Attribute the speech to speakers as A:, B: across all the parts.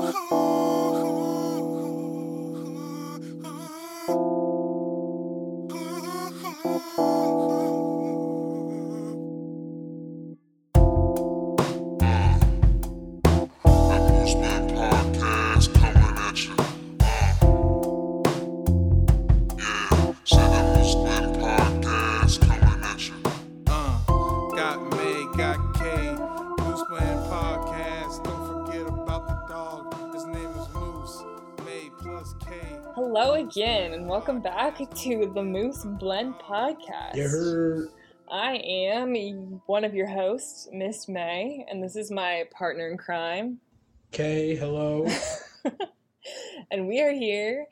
A: Movement
B: welcome back to the Moose Blend Podcast.
C: Heard
B: I am one of your hosts, Miss May, and this is my partner in crime.
C: Kay, hello.
B: and we are here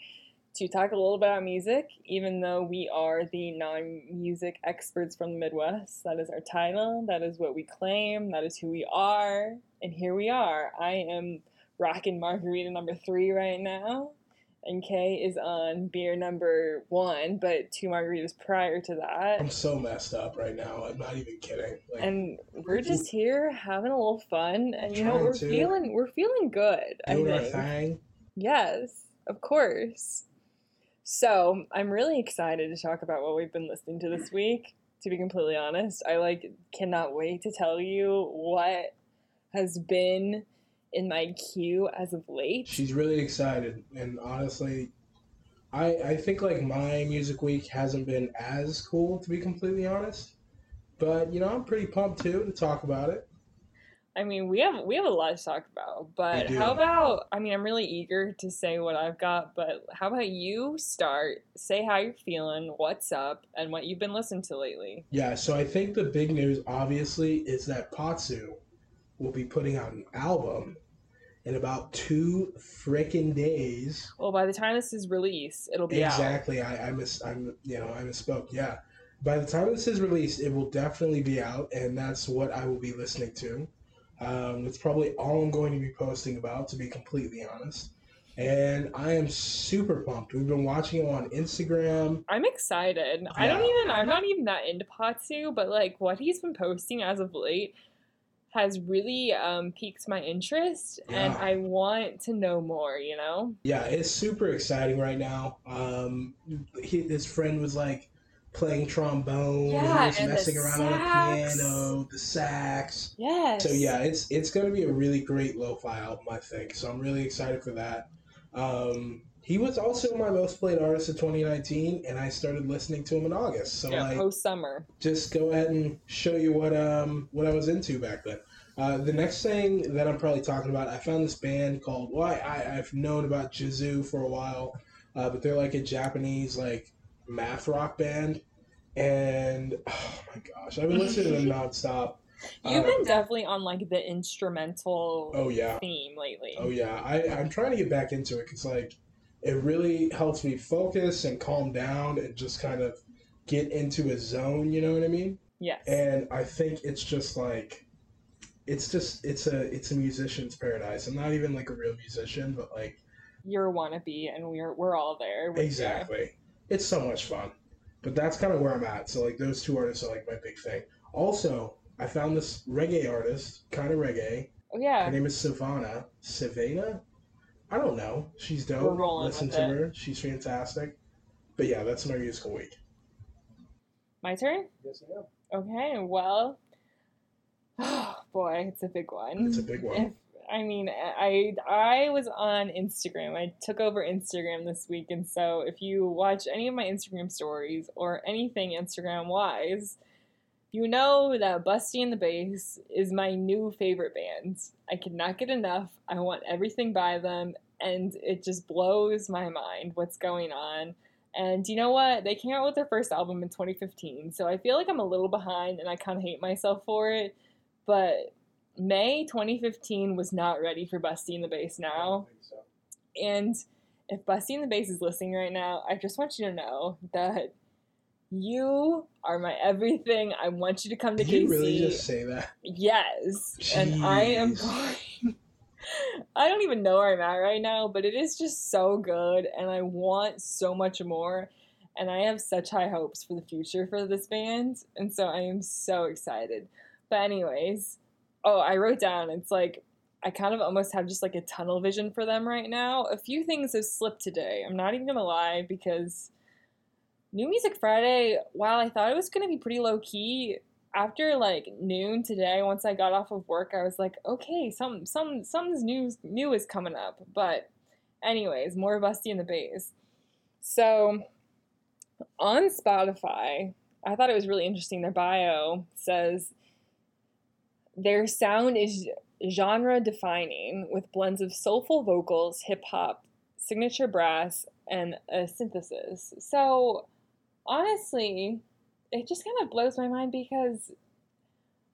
B: to talk a little about music, even though we are the non music experts from the Midwest. That is our title, that is what we claim, that is who we are, and here we are. I am rocking margarita number three right now. And Kay is on beer number one, but two margaritas prior to that.
C: I'm so messed up right now. I'm not even kidding. Like,
B: and we're just here having a little fun and you know we're
C: to.
B: feeling we're feeling good i
C: doing our thing.
B: yes of course so i'm really excited to talk about what we've been listening to this week to be completely honest i like cannot wait to tell you what has been in my queue as of late
C: She's really excited, and honestly, I I think like my music week hasn't been as cool to be completely honest. But you know, I'm pretty pumped too to talk about it.
B: I mean, we have we have a lot to talk about, but how about? I mean, I'm really eager to say what I've got, but how about you start? Say how you're feeling, what's up, and what you've been listening to lately.
C: Yeah, so I think the big news obviously is that Potsu will be putting out an album in about two frickin' days.
B: Well, by the time this is released, it'll be out.
C: exactly. I, I miss. I'm. You know. I misspoke. Yeah. By the time this is released, it will definitely be out, and that's what I will be listening to. Um, it's probably all I'm going to be posting about, to be completely honest. And I am super pumped. We've been watching him on Instagram.
B: I'm excited. I don't even. I'm not even that into Potsu, but like what he's been posting as of late has really um, piqued my interest, and I want to know more. You know.
C: Yeah, it's super exciting right now. Um, he, his friend was like playing trombone.
B: Yeah,
C: he was
B: and
C: messing around on the
B: sax.
C: piano, the sax.
B: Yes.
C: So yeah, it's it's gonna be a really great lo-fi album, I think. So I'm really excited for that. Um, he was also my most played artist of 2019, and I started listening to him in August. So
B: Yeah,
C: like,
B: post summer.
C: just go ahead and show you what um what I was into back then. Uh, the next thing that I'm probably talking about, I found this band called. Well, I, I've known about Jizue for a while, uh, but they're like a Japanese like math rock band, and oh my gosh, I've been listening to them nonstop.
B: You've been definitely on like the instrumental
C: Oh yeah,
B: theme lately.
C: oh yeah. I I'm trying to get back into it because like it really helps me focus and calm down and just kind of get into a zone. You know what I mean?
B: Yes.
C: and I think it's just like it's just it's a it's a musician's paradise. I'm not even like a real musician, but like
B: You're a wannabe, and we're we're all there.
C: exactly, it's so much fun. But that's kind of where I'm at. So like those two artists are like my big thing. Also, I found this reggae artist, kind of reggae.
B: Oh yeah.
C: Her name is Savannah. Savannah? I don't know. She's
B: We're
C: dope.
B: rolling
C: Listen
B: with
C: to
B: it.
C: her. She's fantastic. But yeah, that's my musical week.
B: My turn.
C: Yes, I am.
B: Okay. Well. oh boy, it's a big one.
C: It's a big one.
B: If, I mean, I I was on Instagram. I took over Instagram this week, and so if you watch any of my Instagram stories or anything Instagram wise, you know that Busty and the Bass is my new favorite band. I cannot get enough. I want everything by them, and it just blows my mind what's going on. And you know what? They came out with their first album in 2015, so I feel like I'm a little behind, and I kind of hate myself for it. But May 2015 was not ready for Busty and the Bass now. And if Busty and the Bass is listening right now, I just want you to know that you are my everything. I want you to come to
C: Did you really just say that?
B: Yes. And I am going. I don't even know where I'm at right now, but it is just so good, and I want so much more. And I have such high hopes for the future for this band, and so I am so excited. But, anyways, oh, I wrote down it's like I kind of almost have just like a tunnel vision for them right now. A few things have slipped today. I'm not even gonna lie because New Music Friday, while I thought it was gonna be pretty low key, after like noon today, once I got off of work, I was like, okay, some some something's new new is coming up. But anyways, more Busty and the Bass. So on Spotify, I thought it was really interesting. Their bio says their sound is genre defining with blends of soulful vocals, hip hop, signature brass, and a synthesis. So honestly, it just kind of blows my mind because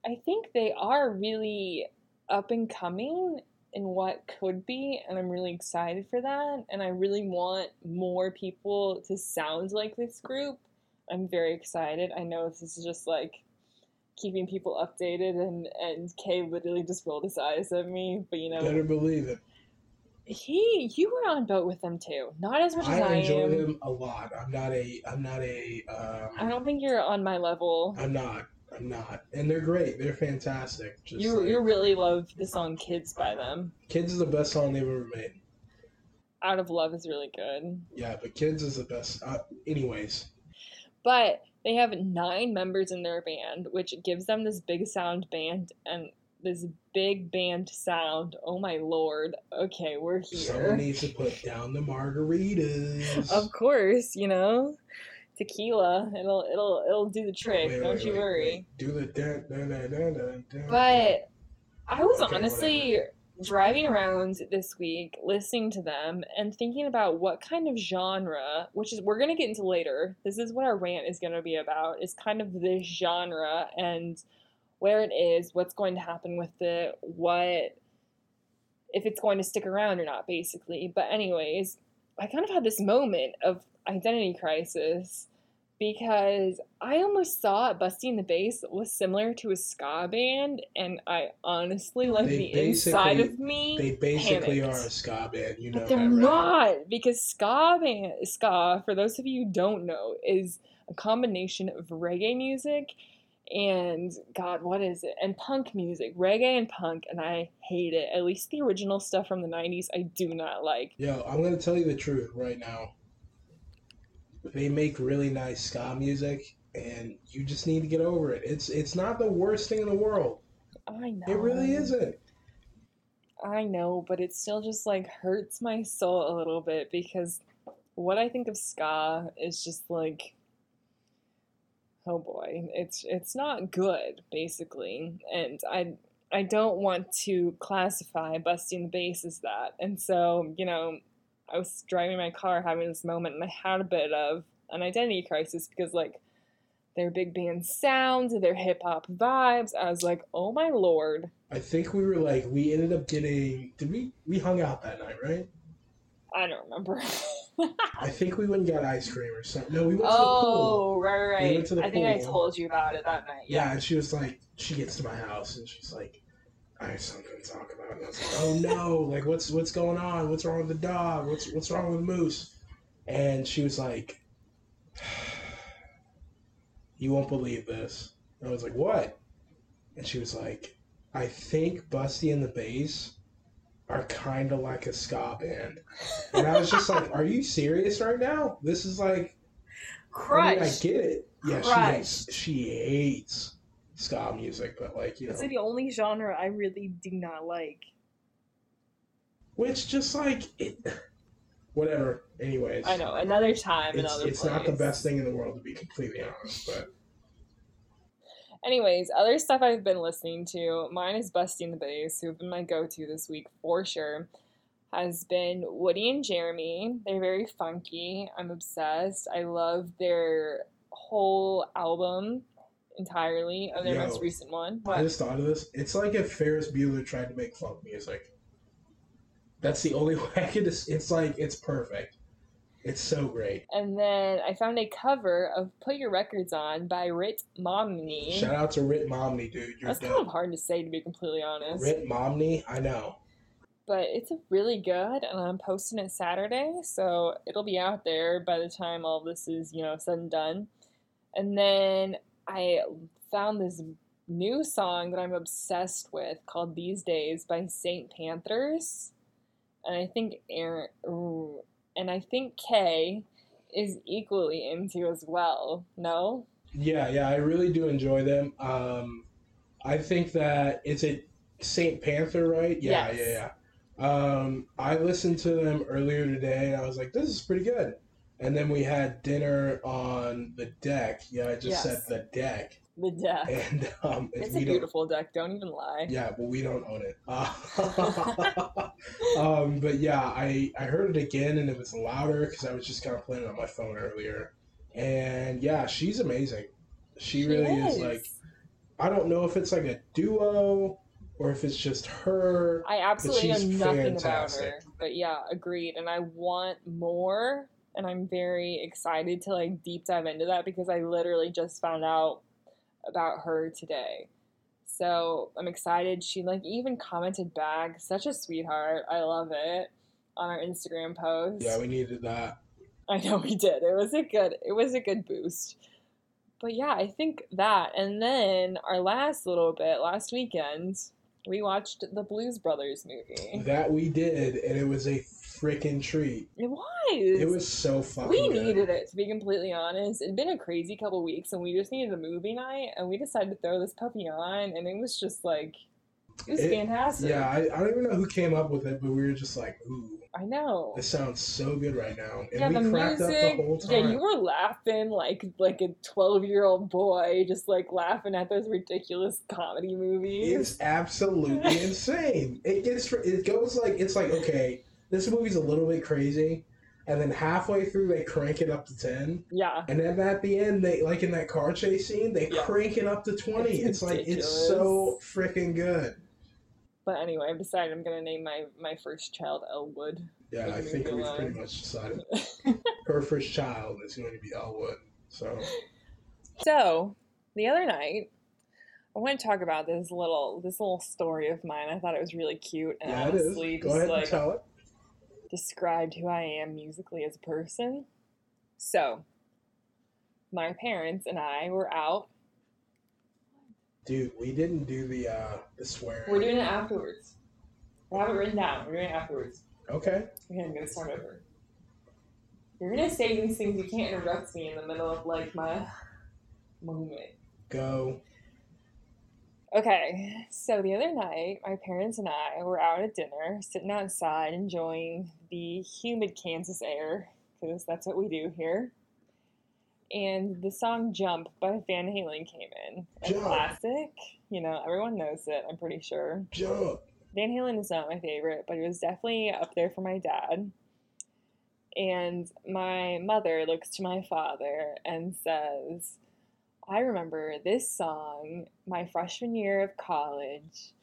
B: I think they are really up and coming in what could be, and I'm really excited for that. And I really want more people to sound like this group. I'm very excited. I know this is just like keeping people updated, and and Kay literally just rolled his eyes at me, but you know
C: Better believe it.
B: He you were on boat with them too, not as much as I,
C: I enjoy
B: am.
C: them a lot. I'm not a. I'm not a. Um,
B: I don't think you're on my level.
C: I'm not. I'm not. And they're great. They're fantastic. Just
B: You
C: like,
B: you really love the song "Kids" by them.
C: Kids is the best song they've ever made.
B: "Out of Love" is really good.
C: Yeah, but Kids is the best. Uh, anyways,
B: But they have nine members in their band, which gives them this big sound band and this big band sound. Oh my lord. Okay, we're
C: someone
B: here.
C: needs to put down the margaritas.
B: Of course, you know. Tequila. It'll it'll it'll do the trick.
C: Wait,
B: Don't
C: wait,
B: you
C: wait,
B: worry.
C: Do the dun, dun, dun, dun, dun, dun.
B: But I was
C: Okay,
B: honestly driving around this week listening to them and thinking about what kind of genre, which is we're gonna get into later. This is what our rant is gonna be about, is kind of this genre and where it is, what's going to happen with it, what if it's going to stick around or not, basically. But anyways, I kind of had this moment of identity crisis because I almost thought Busty and the Bass was similar to a ska band, and I honestly, like
C: They
B: the inside of me,
C: They basically
B: panicked.
C: are a ska band. You know
B: But they're
C: that, right?
B: not because ska band ska. For those of you who don't know, is a combination of reggae music and God, what is it? And punk music, reggae and punk, and I hate it. At least the original stuff from the '90s, I do not like.
C: Yo, I'm gonna tell you the truth right now. They make really nice ska music, and you just need to get over it. It's it's not the worst thing in the world.
B: I know
C: It really isn't.
B: I know, but it still just like hurts my soul a little bit because what I think of ska is just like oh boy, it's it's not good basically. And I I don't want to classify Busty and the Bass as that. And so, you know, I was driving my car having this moment and I had a bit of an identity crisis because like their big band sounds, their hip hop vibes, I was like, "Oh my lord,
C: I think we were like we ended up getting. Did we we hung out that night, right?
B: I don't remember.
C: I think we went and got ice cream or something. No, we went to the oh, pool.
B: oh, right, right,
C: We went to the
B: I think I told you about it that night.
C: Yeah, and she was like, she gets to my house and she's like, I have something to talk about. And I was like, oh no, like what's what's going on? What's wrong with the dog? What's what's wrong with Moose? And she was like, you won't believe this. And I was like, what? And she was like, I think Busty and the Bass are kind of like a ska band. And I was just like, are you serious right now? This is like, I, mean, I get it. Yeah, she hates, she hates ska music, but like you know,
B: It's the only genre I really do not like.
C: which just like it, whatever. Anyways,
B: I know. Another time,
C: it's
B: another
C: it's not the best thing in the world to be completely honest, but
B: Anyways, other stuff I've been listening to, mine is Busty and the Bass, who have been my go-to this week for sure, has been Woody and Jeremy. They're very funky. I'm obsessed. I love their whole album entirely of their
C: Yo,
B: most recent one.
C: I just thought of this. It's like if Ferris Bueller tried to make funk music. That's the only way I could. Just, it's like it's perfect. It's so great.
B: And then I found a cover of Put Your Records On by Rit Momney.
C: Shout out to Rit Momney, dude. You're
B: That's kind of hard to say, to be completely honest.
C: Rit Momney, I know.
B: but it's really good and i'm posting it saturday so it'll be out there by the time all this is you know said and done and then i found this new song that I'm obsessed with called These Days by Saint Panthers. And I think Aaron ooh, and I think Kay is equally into as well. No?
C: Yeah, yeah, I really do enjoy them. Um, I think that it's a Saint Panther, right? Yeah,
B: Yes.
C: yeah, yeah. Um, I listened to them earlier today, and I was like, "This is pretty good." And then we had dinner on the deck. Yeah, I just
B: Yes.
C: said the deck,
B: The deck.
C: and um,
B: It's a beautiful deck, don't even lie.
C: Yeah, but we don't own it. Uh, um, but yeah, I I heard it again, and it was louder because I was just kind of playing it on my phone earlier. And yeah, she's amazing. She, really is. like I don't know if it's like a duo or if it's just her.
B: I absolutely know nothing
C: fantastic.
B: about her. But yeah, agreed. And I want more. And I'm very excited to like deep dive into that because I literally just found out about her today. So I'm excited. She like even commented back. Such a sweetheart. I love it. On our Instagram post.
C: Yeah, we needed that.
B: I know we did. It was a good it was a good boost. But yeah, I think that. And then our last little bit, last weekend, we watched the Blues Brothers movie.
C: That we did, and it was a freaking treat.
B: It was.
C: It was so fucking
B: we
C: good.
B: needed it to be completely honest. It'd been a crazy couple weeks and we just needed a movie night and we decided to throw this puppy on and it was just like it was
C: It-
B: fantastic.
C: Yeah, I, I don't even know who came up with it, but we were just like, ooh,
B: I know.
C: It sounds so good right now. And
B: yeah,
C: we
B: the
C: cracked
B: music.
C: up the whole time.
B: Yeah, you were laughing like like a twelve year old boy, just like laughing at those ridiculous comedy movies.
C: It's absolutely insane. It gets it goes like it's like okay, this movie's a little bit crazy, and then halfway through they crank it up to ten,
B: Yeah,
C: and then at the end they like in that car chase scene they
B: Yeah.
C: crank it up to twenty.
B: It's
C: It's, like it's so freaking good.
B: but anyway, I've decided I'm gonna name my my first child Elwood.
C: Yeah, I think we've
B: alone.
C: pretty much decided her first child is going to be Elwood. So
B: So the other night, I want to talk about this little this little story of mine. I thought it was really cute and
C: yeah,
B: honestly
C: Go
B: just
C: ahead
B: like
C: and tell it.
B: Described who I am musically as a person. So, my parents and I were out.
C: Dude, we didn't do the uh the swearing.
B: We're doing it afterwards. I have it written down. We're doing it afterwards.
C: Okay.
B: Okay, I'm gonna start over. You're gonna say these things. You can't interrupt me in the middle of like my moment.
C: Go.
B: Okay, so the other night, my parents and I were out at dinner, sitting outside enjoying the humid Kansas air, because that's what we do here. And the song Jump by Van Halen came in. A
C: Jump.
B: classic. You know, everyone knows it, I'm pretty sure.
C: Jump.
B: Van Halen is not my favorite, but it was definitely up there for my dad. And my mother looks to my father and says, I remember this song my freshman year of college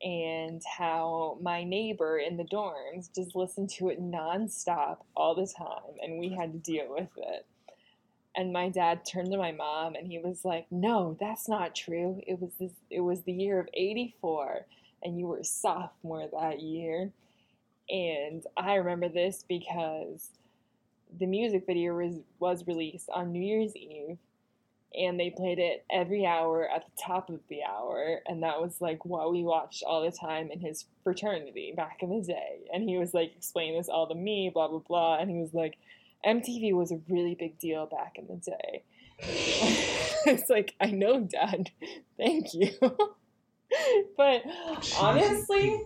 B: and how my neighbor in the dorms just listened to it nonstop all the time and we had to deal with it. And my dad turned to my mom and he was like, "No, that's not true. It was this it was the year of 84 and you were a sophomore that year." And I remember this because the music video was was released on New Year's Eve and they played it every hour at the top of the hour and that was like what we watched all the time in his fraternity back in the day. And he was like explaining this all to me blah blah blah and he was like mtv was a really big deal back in the day. It's like i know dad. Thank you. But honestly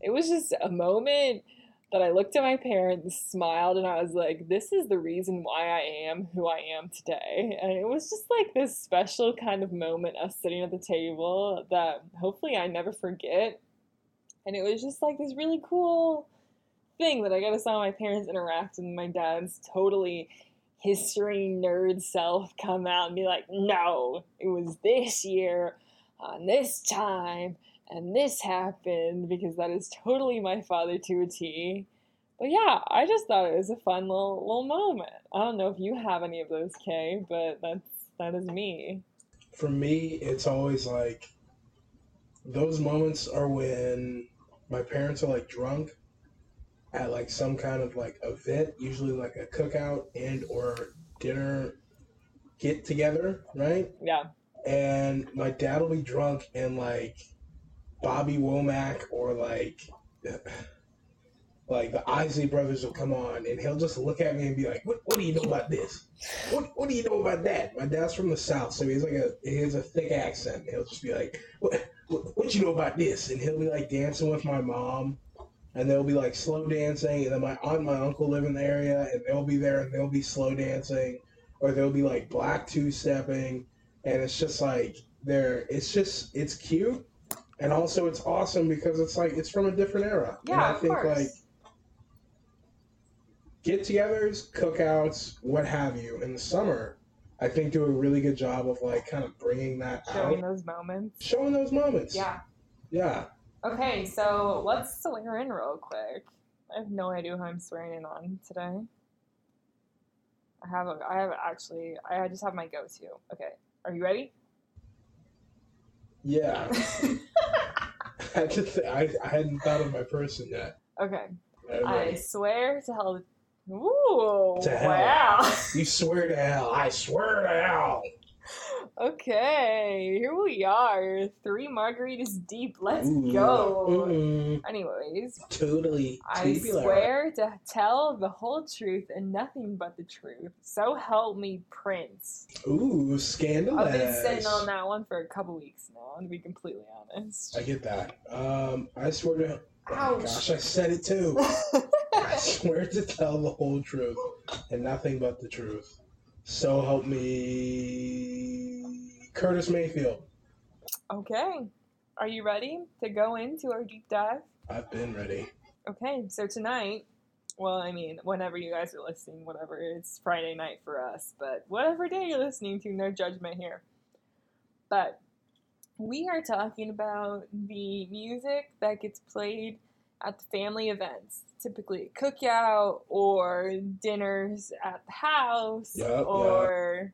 B: it was just a moment that I looked at my parents, smiled, and I was like, this is the reason why I am who I am today. And it was just like this special kind of moment, of sitting at the table that hopefully I never forget. And it was just like this really cool thing that I got to saw my parents interact and my dad's totally history nerd self come out and be like, no, it was this year on this time and this happened because that is totally my father to a T. But yeah, I just thought it was a fun little little moment. I don't know if you have any of those, Kay, but that's that is me.
C: For me, it's always like those moments are when my parents are like drunk at like some kind of like event, usually like a cookout and or dinner get together, right?
B: Yeah,
C: and my dad will be drunk and like Bobby Womack or like like the Isley brothers will come on and he'll just look at me and be like, "What, what do you know about this? What, what do you know about that?" My dad's from the south, so he's like a he has a thick accent. He'll just be like, "What, what, what you know about this?" And he'll be like dancing with my mom, and they'll be like slow dancing, and then my aunt and my uncle live in the area, and they'll be there and they'll be slow dancing, or they'll be like black two stepping, and it's just like they're it's just it's cute. And also, it's awesome because it's like it's from a different era.
B: Yeah, and
C: I
B: of
C: think
B: course.
C: like get-togethers, cookouts, what have you, in the summer, I think do a really good job of like kind of bringing that
B: Showing
C: out,
B: those moments.
C: showing those moments.
B: Yeah.
C: yeah.
B: Okay, so let's swear in real quick. I have no idea who I'm swearing in on today. I have a, I have actually, I just have my go-to. Okay, are you ready?
C: Yeah, I just I, I hadn't thought of my person yet.
B: okay,
C: I'm
B: I swear to hell. Ooh,
C: To hell.
B: wow.
C: You swear to hell! I swear to hell!
B: Okay, here we are. Three margaritas deep. Let's
C: Ooh,
B: go.
C: mm,
B: Anyways,
C: totally.
B: I
C: tubular.
B: swear to tell the whole truth and nothing but the truth. So help me, Prince.
C: Ooh,
B: scandal.
C: I've
B: been sitting on that one for a couple weeks now, to be completely honest.
C: I get that. Um, I swear to. Oh gosh, I said it too. I swear to tell the whole truth and nothing but the truth. So help me, Curtis Mayfield.
B: okay, are you ready to go into our deep dive?
C: I've been ready.
B: Okay, so tonight, well, I mean, whenever you guys are listening, whatever, it's Friday night for us, but whatever day you're listening to, no judgment here. But we are talking about the music that gets played at the family events, typically a cookout or dinners at the house,
C: yup.
B: or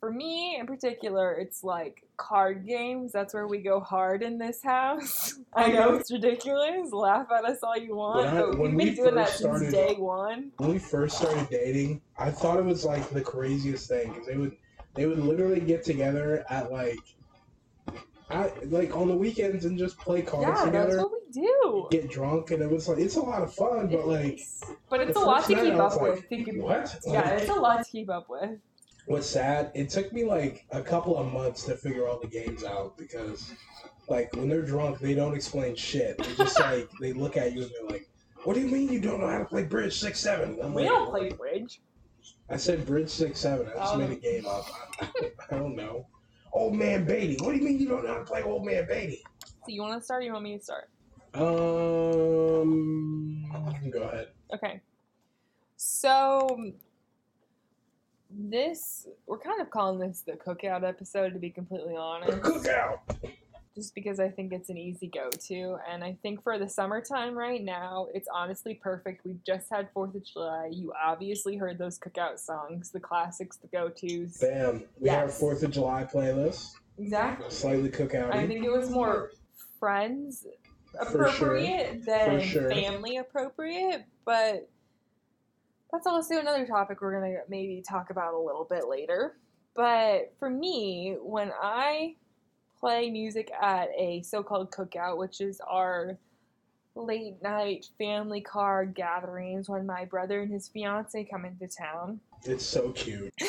B: for me in particular, it's like card games. That's where we go hard in this house. I know it's ridiculous. Laugh at us all you want,
C: When I-
B: but
C: when
B: we've been
C: we
B: doing that
C: first
B: since
C: started-
B: day one.
C: When we first started dating, I thought it was like the craziest thing because they would they would literally get together at like, I like on the weekends and just play cards
B: Yeah, that's
C: together,
B: what we do.
C: get drunk, and it was like it's a lot of fun, but like.
B: but it's a lot to keep up with.
C: What?
B: Yeah, it's a lot to keep up with.
C: What's sad, it took me like a couple of months to figure all the games out because, like, when they're drunk, they don't explain shit. They just like they look at you and they're like, "What do you mean you don't know how to play bridge six seven? I'm
B: We
C: like,
B: don't play bridge.
C: I said bridge six seven. I just
B: Oh.
C: made a game up. I, I don't know. Old man Beatty. What do you mean you don't know how to play old man Beatty?
B: So you want to start? or You want me to start?
C: Um, go ahead.
B: Okay. So this we're kind of calling this the cookout episode to be completely honest.
C: Cookout.
B: just because I think it's an easy go to. And I think for the summertime right now, it's honestly perfect. We've just had 4th of July. You obviously heard those cookout songs, the classics, the go tos.
C: Bam. We have
B: Yes.
C: Fourth of July playlist.
B: Exactly.
C: Slightly cookout.
B: I think it was more friends
C: For sure.
B: appropriate than
C: sure.
B: family appropriate, but that's also another topic we're going to maybe talk about a little bit later. But for me, when I play music at a so called cookout, which is our late night family card gatherings when my brother and his fiance come into town.
C: It's so cute.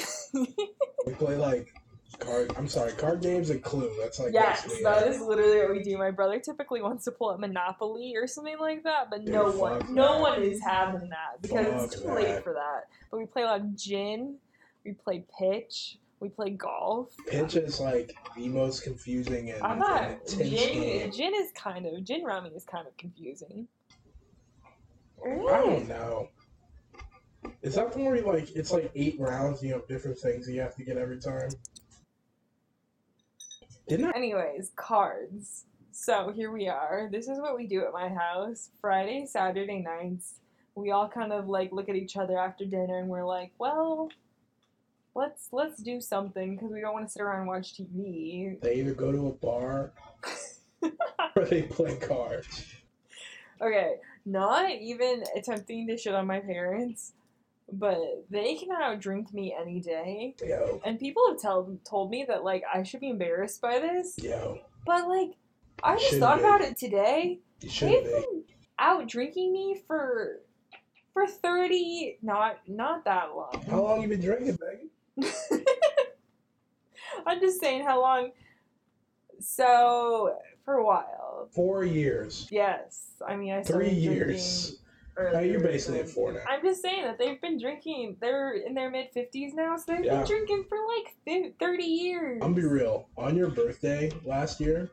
C: We play like card. I'm sorry, card games and Clue. That's like
B: Yes,
C: basically
B: that
C: it.
B: is literally what we do. My brother typically wants to pull up Monopoly or something like that, but no one,
C: fuck
B: no one is having that because it's
C: Fuck
B: too late for that. But we play a lot of gin, we play pitch, we play golf.
C: Pitch is like the most confusing and,
B: I'm not gin.
C: game.
B: Gin is kind of gin rummy is kind of confusing.
C: I don't know. Is that the one where you like it's like eight rounds? You have different things that you have to get every time. Didn't I?
B: Anyways, cards. So here we are. This is what we do at my house. Friday, Saturday nights. We all kind of like look at each other after dinner and we're like, well, let's let's do something because we don't want to sit around and watch TV.
C: They either go to a bar or they play cards.
B: Okay, not even attempting to shit on my parents. But they can outdrink me any day.
C: Yo,
B: And people have tell, told me that like I should be embarrassed by this,
C: yo,
B: but like I just thought
C: be.
B: about it today. They've
C: be.
B: been out drinking me for for thirty, not not that long.
C: How long you been drinking, Megan?
B: I'm just saying how long. So for a while,
C: Four years.
B: yes. I mean, I
C: Three years.
B: drinking
C: No, you're
B: earlier
C: basically at
B: than-
C: four now.
B: I'm just saying that they've been drinking. They're in their mid fifties now, so they've
C: Yeah.
B: been drinking for like thirty years.
C: I'm gonna be real. On your birthday last year,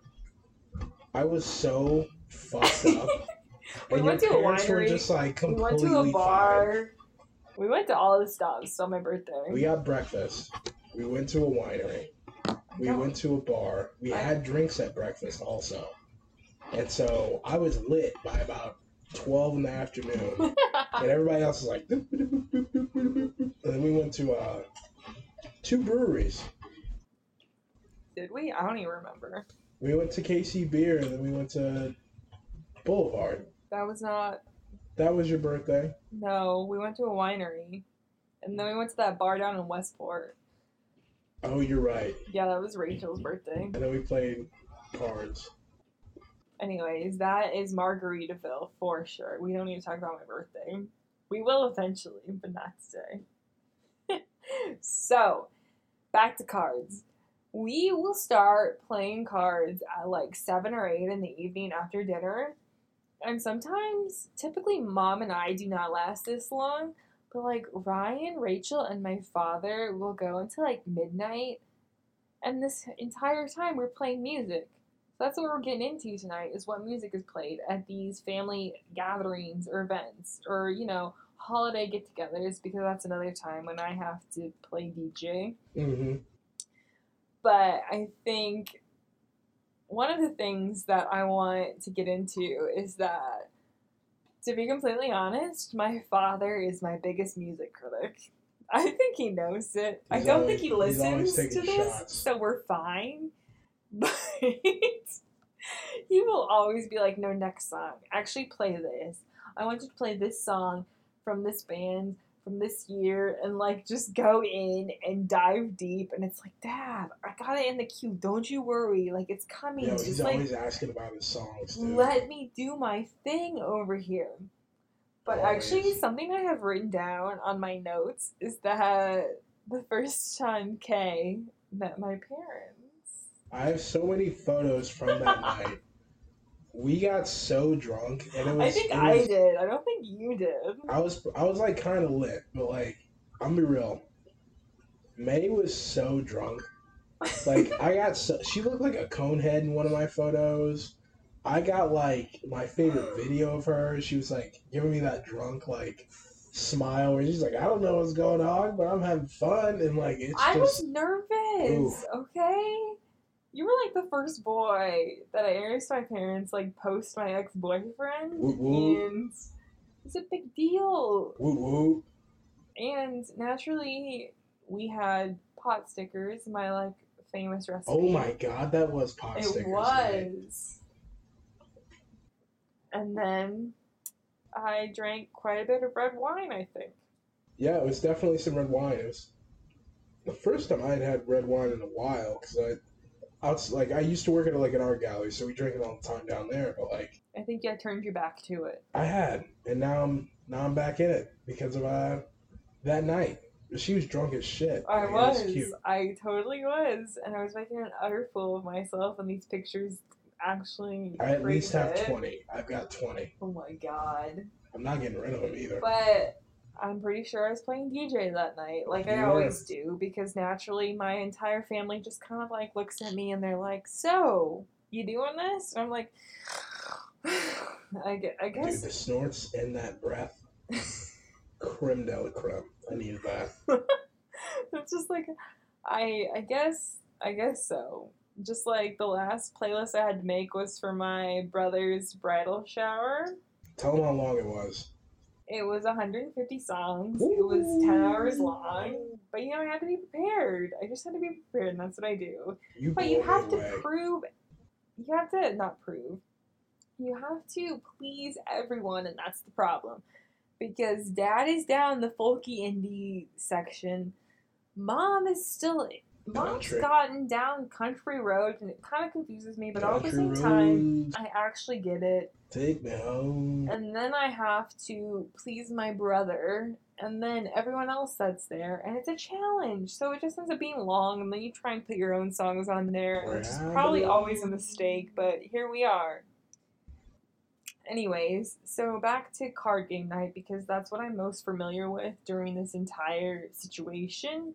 C: I was so fucked up.
B: We
C: and
B: went
C: your
B: to a
C: parents were
B: winery.
C: just like
B: We went
C: completely
B: to a
C: fine.
B: bar. We went to all the stops on my birthday.
C: We got breakfast. We went to a winery. We went to a bar. We
B: I-
C: had drinks at breakfast also. And so I was lit by about 12 in the afternoon. and everybody else was like, "Doop, doop, doop, doop, doop, doop, doop." and then we went to uh, two breweries.
B: Did we? I don't even remember.
C: We went to KC Bier and then we went to Boulevard.
B: That was not.
C: That was your birthday.
B: No, we went to a winery, and then we went to that bar down in Westport.
C: Oh, you're right.
B: Yeah, that was Rachel's birthday.
C: And then we played cards.
B: Anyways, that is Margaritaville for sure. We don't need to talk about my birthday. We will eventually, but not today. so, back to cards. We will start playing cards at like 7 or 8 in the evening after dinner. And sometimes, typically, mom and I do not last this long. But like Ryan, Rachel, and my father will go until like midnight. And this entire time, we're playing music. So that's what we're getting into tonight is what music is played at these family gatherings or events or, you know, holiday get togethers because that's another time when I have to play DJ.
C: Mm-hmm.
B: But I think one of the things that I want to get into is that, to be completely honest, my father is my biggest music critic. I think he knows it. I don't
C: always-
B: think he listens to this,
C: shots.
B: so we're fine. But he will always be like, no, next song. Actually, play this. I want you to play this song from this band from this year and like just go in and dive deep. And it's like, Dad, I got it in the queue. Don't you worry. Like, it's coming.
C: Yo,
B: just
C: he's
B: like,
C: always asking about his songs, dude.
B: let me do my thing over here. But actually, something I have written down on my notes is that the first time Kay met my parents.
C: I have so many photos from that night. We got so drunk, and it was.
B: I think
C: it
B: I did. I don't think you did.
C: I was I was like kind of lit, but like I'm be real. May was so drunk. Like I got so she looked like a cone head in one of my photos. I got like my favorite video of her. She was like giving me that drunk like smile where she's like, I don't know what's going on, but I'm having fun and like it's
B: I was
C: just
B: nervous.
C: Oof.
B: Okay. You were like the first boy that I introduced my parents, like post my ex boyfriend, and it's a big deal.
C: woo woo.
B: And naturally, we had pot stickers. My like famous recipe.
C: Oh my god, that was pot
B: It
C: stickers. night.
B: was. And then I drank quite a bit of red wine. I think.
C: Yeah, it was definitely some red wine. It was the first time I had had red wine in a while because I, I was like, I used to work at like an art gallery, so we drink it all the time down there. But like,
B: I think I turned you back to it.
C: I had, and now I'm now I'm back in it because of uh that night. She was drunk as shit.
B: I
C: Like, it
B: was.
C: cute.
B: I totally was. And I was making an utter fool of myself, and these pictures actually.
C: I at least have twenty. I've got twenty.
B: Oh my god.
C: I'm not getting rid of them either.
B: But I'm pretty sure I was playing DJ that night, like I
C: were.
B: always do, because naturally my entire family just kind of like looks at me and they're like, "So, you doing this?" And I'm like, "I, gue- I
C: Dude, the snorts and that breath, creme de la creme. I needed that.
B: it's just like, I I guess I guess so. Just like the last playlist I had to make was for my brother's bridal shower.
C: Tell them how long it was.
B: It was 150 songs. It was 10 hours long. But you know, I had to be prepared. I just had to be prepared, and that's what I do.
C: You
B: But you have to prove. You have to not prove. You have to please everyone, and that's the problem. because dad is down the folky indie section. Mom is still
C: Country.
B: gotten down country road and it kind of confuses me, but all at the same time I actually get it.
C: take me home.
B: And then I have to please my brother and then everyone else that's there and it's a challenge. So it just ends up being long and then you try and put your own songs on there, which is probably always a mistake, but here we are. Anyways, so back to card game night because that's what I'm most familiar with during this entire situation.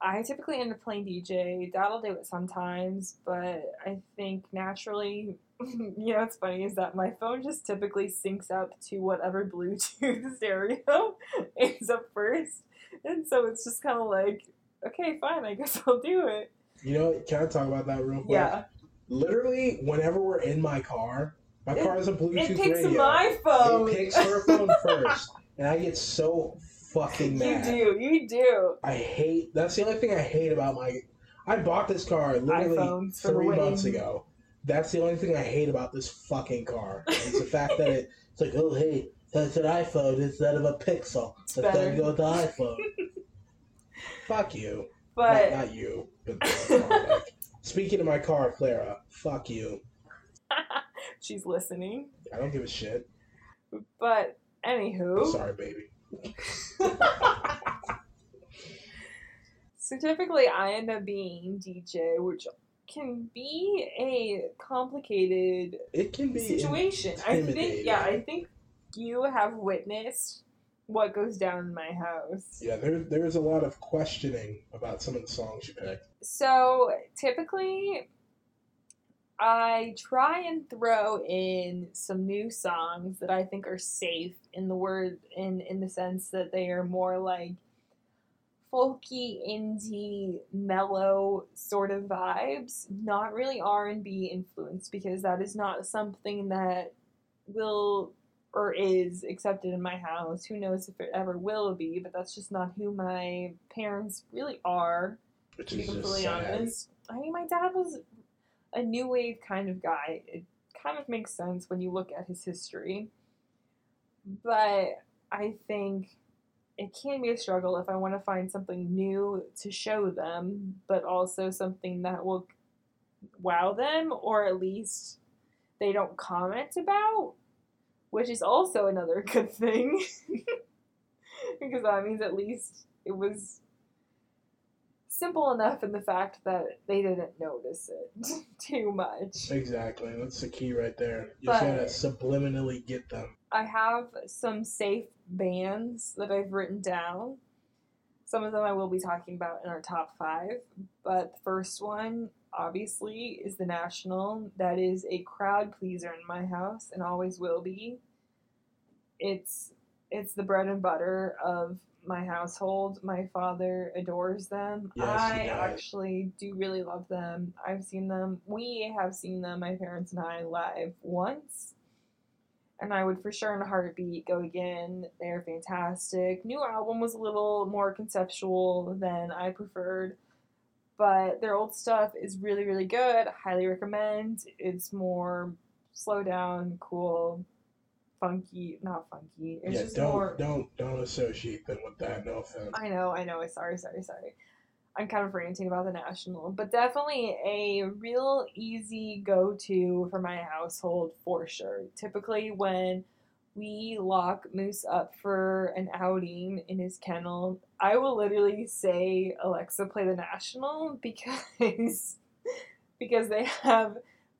B: I typically end up playing DJ. Dad'll do it sometimes, but I think naturally, you know what's funny is that my phone just typically syncs up to whatever Bluetooth stereo is up first. And so it's just kind of like, okay, fine, I guess I'll do it.
C: You know, can I talk about that real quick?
B: Yeah.
C: Literally, whenever we're in my car, my car has a Bluetooth radio.
B: It picks
C: radio.
B: my phone.
C: It picks her phone first, and I get so fucking
B: you do, you do.
C: I hate. That's the only thing I hate about my. I bought this car literally
B: iPhones for the
C: three
B: win.
C: months ago. That's the only thing I hate about this fucking car. It's the fact that it, it's like, oh hey, that's an iPhone instead of a Pixel. It's
B: better.
C: to go with the iPhone. Fuck you.
B: But
C: not, not you. But like, Speaking of my car, Clara, fuck you.
B: she's listening.
C: I don't give a shit.
B: But
C: I'm
B: anywho,
C: sorry, baby.
B: So typically I end up being DJ, which can be a complicated
C: It can be
B: situation. I think, yeah, I think you have witnessed what goes down in my house.
C: Yeah, there, there's a lot of questioning about some of the songs you picked.
B: So typically, I try and throw in some new songs that I think are safe in the word in in the sense that they are more like folky, indie, mellow sort of vibes, not really R and B influenced because that is not something that will or is accepted in my house. Who knows if it ever will be, but that's just not who my parents really are
C: Which
B: to be
C: is just
B: completely
C: sad.
B: honest. I mean, my dad was a new wave kind of guy. It kind of makes sense when you look at his history. But I think it can be a struggle if I want to find something new to show them, but also something that will wow them or at least they don't comment about, which is also another good thing. because that means at least it was simple enough in the fact that they didn't notice it too much.
C: Exactly. That's the key right there. You
B: But-
C: gotta subliminally get them.
B: I have some safe bands that I've written down. Some of them I will be talking about in our top five, but the first one, obviously, is the National. That is a crowd pleaser in my house and always will be. It's it's the bread and butter of my household. My father adores them.
C: Yes,
B: I actually do really love them. I've seen them. We have seen them, my parents and I, live once and I would for sure in a heartbeat go again. They're fantastic. New album was a little more conceptual than I preferred, but their old stuff is really, really good. Highly recommend. It's more slow down, cool, funky, not funky. It's
C: yeah,
B: just
C: don't
B: more.
C: don't don't associate them with that. No offense.
B: I know, I know. Sorry, sorry, sorry. I'm kind of ranting about the national, but definitely a real easy go to for my household for sure. Typically, when we lock Moose up for an outing in his kennel, I will literally say, Alexa, play the national because because they have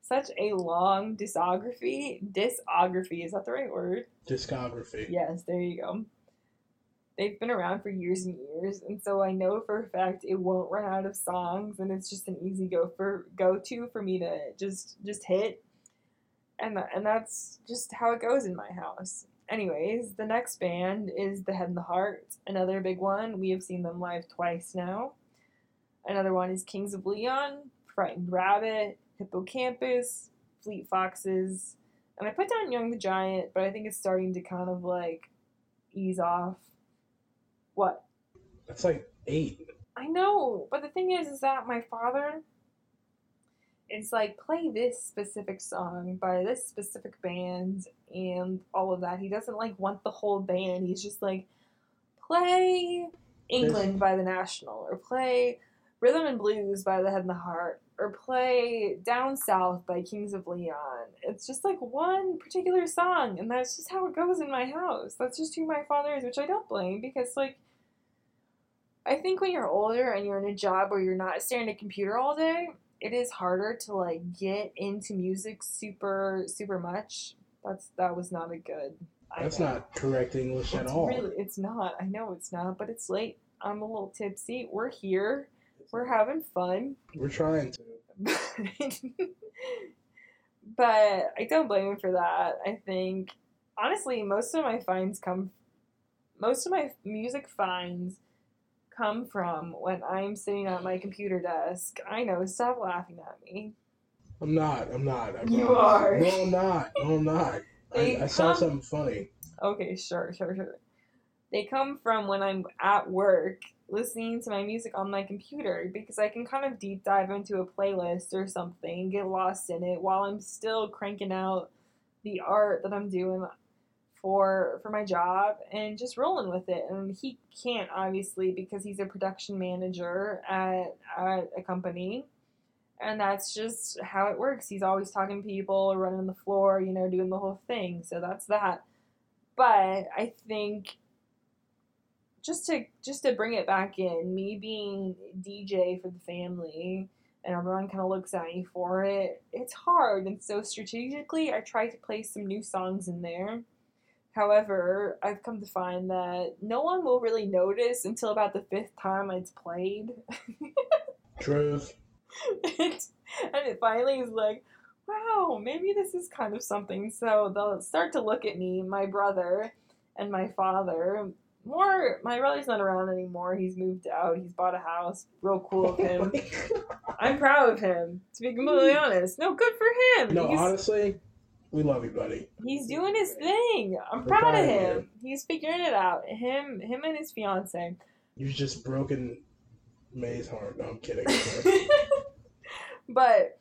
B: such a long discography. Discography, is that the right word?
C: Discography.
B: Yes, there you go. They've been around for years and years, and so I know for a fact it won't run out of songs, and it's just an easy go for go to for me to just just hit, and and that's just how it goes in my house. Anyways, the next band is The Head and the Heart, another big one. We have seen them live twice now. Another one is Kings of Leon, Frightened Rabbit, Hippo Campus, Fleet Foxes, and I put down Young the Giant, but I think it's starting to kind of like ease off. What?
C: That's like eight.
B: I know, but the thing is, is that my father is like, play this specific song by this specific band, and all of that. He doesn't like want the whole band. He's just like play England by the National or play Rhythm and Blues by the Head and the Heart or play Down South by Kings of Leon. It's just like one particular song, and that's just how it goes in my house. That's just who my father is, which I don't blame because, like, I think when you're older and you're in a job where you're not staring at a computer all day, it is harder to like get into music super super much. That's that was not a good.
C: That's not correct English at
B: It's
C: all.
B: Really, it's not. I know it's not, but it's late. I'm a little tipsy. We're here. We're having fun.
C: We're trying to.
B: but I don't blame him for that. I think honestly, most of my finds come most of my music finds come from when I'm sitting at my computer desk. I know, stop laughing at me.
C: I'm not. I'm not. I'm
B: You
C: not.
B: are.
C: No, I'm not. No, I'm not. I, I saw something funny.
B: Okay, sure, sure, sure. They come from when I'm at work listening to my music on my computer because I can kind of deep dive into a playlist or something, get lost in it while I'm still cranking out the art that I'm doing for for my job and just rolling with it. And he can't obviously because he's a production manager at at a company. And that's just how it works. He's always talking to people, running the floor, you know, doing the whole thing. So that's that but I think just to just to bring it back in, me being DJ for the family and everyone kind of looks at me for it, it's hard. And so strategically, I try to play some new songs in there. However, I've come to find that no one will really notice until about the fifth time it's played.
C: Truth.
B: and, and it finally is like, wow, maybe this is kind of something. So they'll start to look at me, my brother, and my father. More, my brother's not around anymore. He's moved out. He's bought a house. Real cool of him. I'm proud of him. To be completely honest, no, good for him.
C: no,
B: he's,
C: honestly, we love you, buddy.
B: he's doing his thing. I'm
C: We're
B: proud
C: proud
B: of
C: of
B: him.
C: you.
B: He's figuring it out. Him, him, and his fiance.
C: You've just broken May's heart. No, I'm kidding.
B: but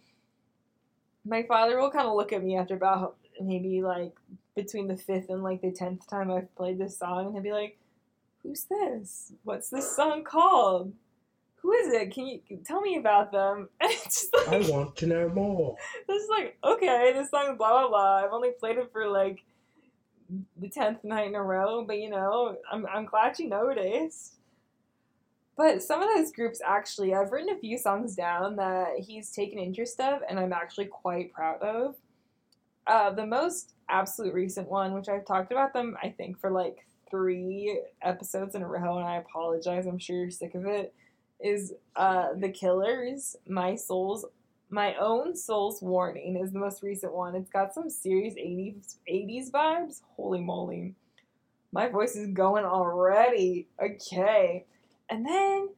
B: my father will kind of look at me after about maybe like between the fifth and like the tenth time I've played this song, and he'll be like, "Who's this? What's this song called? Who is it? Can you tell me about them?" And it's just
C: I want to know more.
B: it's just like, okay, this song is blah blah blah. I've only played it for like the tenth night in a row, but you know, I'm I'm glad you noticed. But some of those groups actually, I've written a few songs down that he's taken interest of, and I'm actually quite proud of. Uh, the most absolute recent one, which I've talked about them, I think for like three episodes in a row, and I apologize. I'm sure you're sick of it. Is uh, the Killers, my soul's my own soul's warning is the most recent one. It's got some serious 80s 80s vibes. Holy moly. My voice is going already. Okay. And then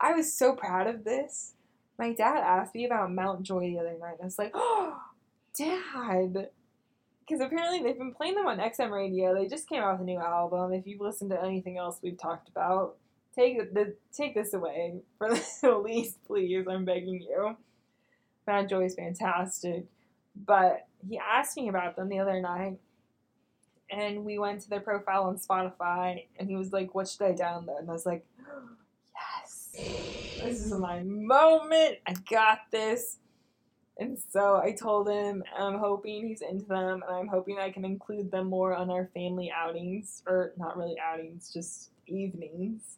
B: I was so proud of this. My dad asked me about Mount Joy the other night. And I was like, oh, dad. Because apparently they've been playing them on XM radio. They just came out with a new album. If you've listened to anything else we've talked about, take the take this away for the least, please. I'm begging you. Mount Joy is fantastic. But he asked me about them the other night, and we went to their profile on Spotify, and he was like, "What should I download?" And I was like, "Yes, this is my moment. I got this." And so I told him, I'm hoping he's into them, and I'm hoping I can include them more on our family outings, or not really outings, just evenings.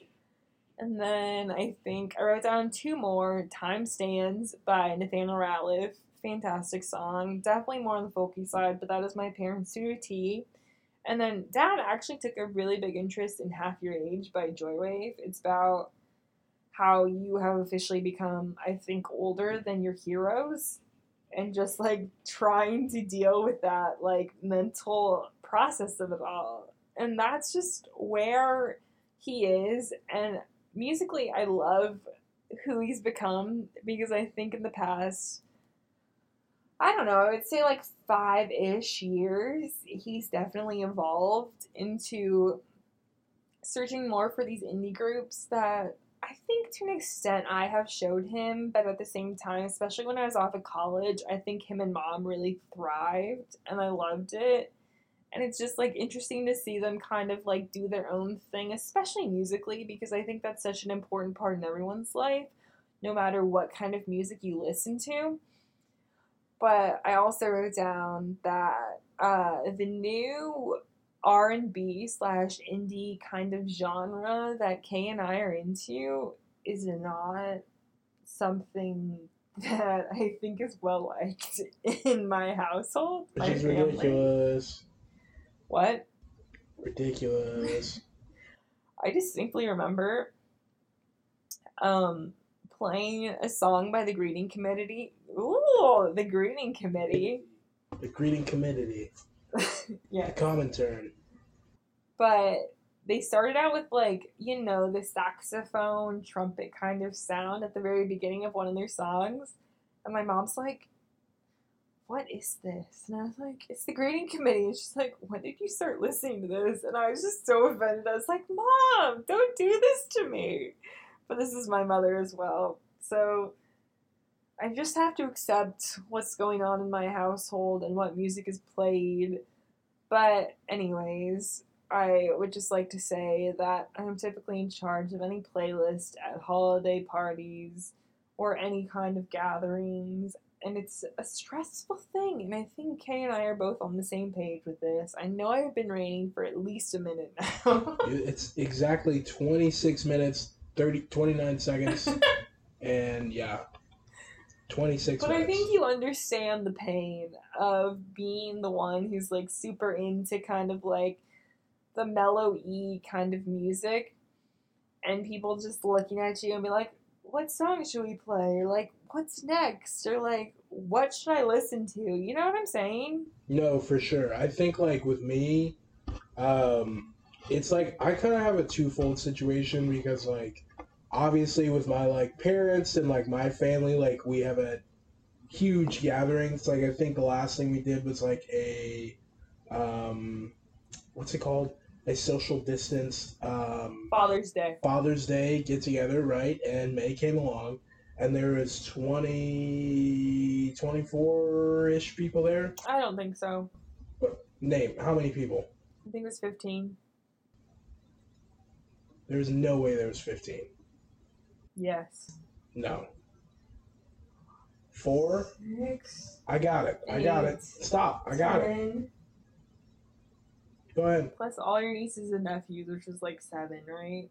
B: And then I think I wrote down two more. Time Stands by Nathaniel Rateliff. Fantastic song. Definitely more on the folky side, but that is my parents' to a T. And then Dad actually took a really big interest in Half Your Age by Joywave. It's about how you have officially become, I think, older than your heroes and just like trying to deal with that like mental process of it all. And that's just where he is. And musically, I love who he's become because I think in the past, I don't know, I would say like five ish years, he's definitely evolved into searching more for these indie groups that I think to an extent I have showed him, but at the same time, especially when I was off of college, I think him and mom really thrived and I loved it. And it's just like interesting to see them kind of like do their own thing, especially musically, because I think that's such an important part in everyone's life, no matter what kind of music you listen to. But I also wrote down that uh, the new R and B slash indie kind of genre that Kay and I are into is not something that I think is well liked in my household.
C: Which
B: my
C: is
B: family.
C: ridiculous.
B: What?
C: Ridiculous.
B: I distinctly remember um, playing a song by the Greeting Committee. Ooh, the Greeting Committee.
C: the greeting committee.
B: yeah.
C: The Comintern.
B: but they started out with like you know the saxophone trumpet kind of sound at the very beginning of one of their songs. And my mom's like what is this? And i was like it's the greeting committee. And she's like when did you start listening to this? And i was just so offended. I was like mom don't do this to me. But this is my mother as well. So i just have to accept what's going on in my household and what music is played but anyways I would just like to say that I'm typically in charge of any playlist at holiday parties or any kind of gatherings, and it's a stressful thing. And I think Kay and I are both on the same page with this. I know I've been raining for at least a minute now.
C: It's exactly 26 minutes, 30, 29 seconds. and yeah, 26
B: but I think you understand the pain of being the one who's like super into kind of like the mellow E kind of music and people just looking at you and be like, what song should we play? Or like, what's next? Or like, what should I listen to? You know what I'm saying?
C: No, for sure. I think like with me, um, it's like I kind of have a twofold situation because like obviously with my like parents and like my family, like we have a huge gatherings. Like I think the last thing we did was like a um, what's it called? A social distance um,
B: Father's Day.
C: Father's Day get together, right? And May came along, and there was 20, 24 ish people there.
B: I don't think so.
C: Name how many people?
B: I think it was 15.
C: There's no way there was 15.
B: Yes.
C: No. Four?
B: Six.
C: I got it. I got it. Stop. I got it. Go ahead.
B: Plus all your nieces and nephews, which is like seven, right?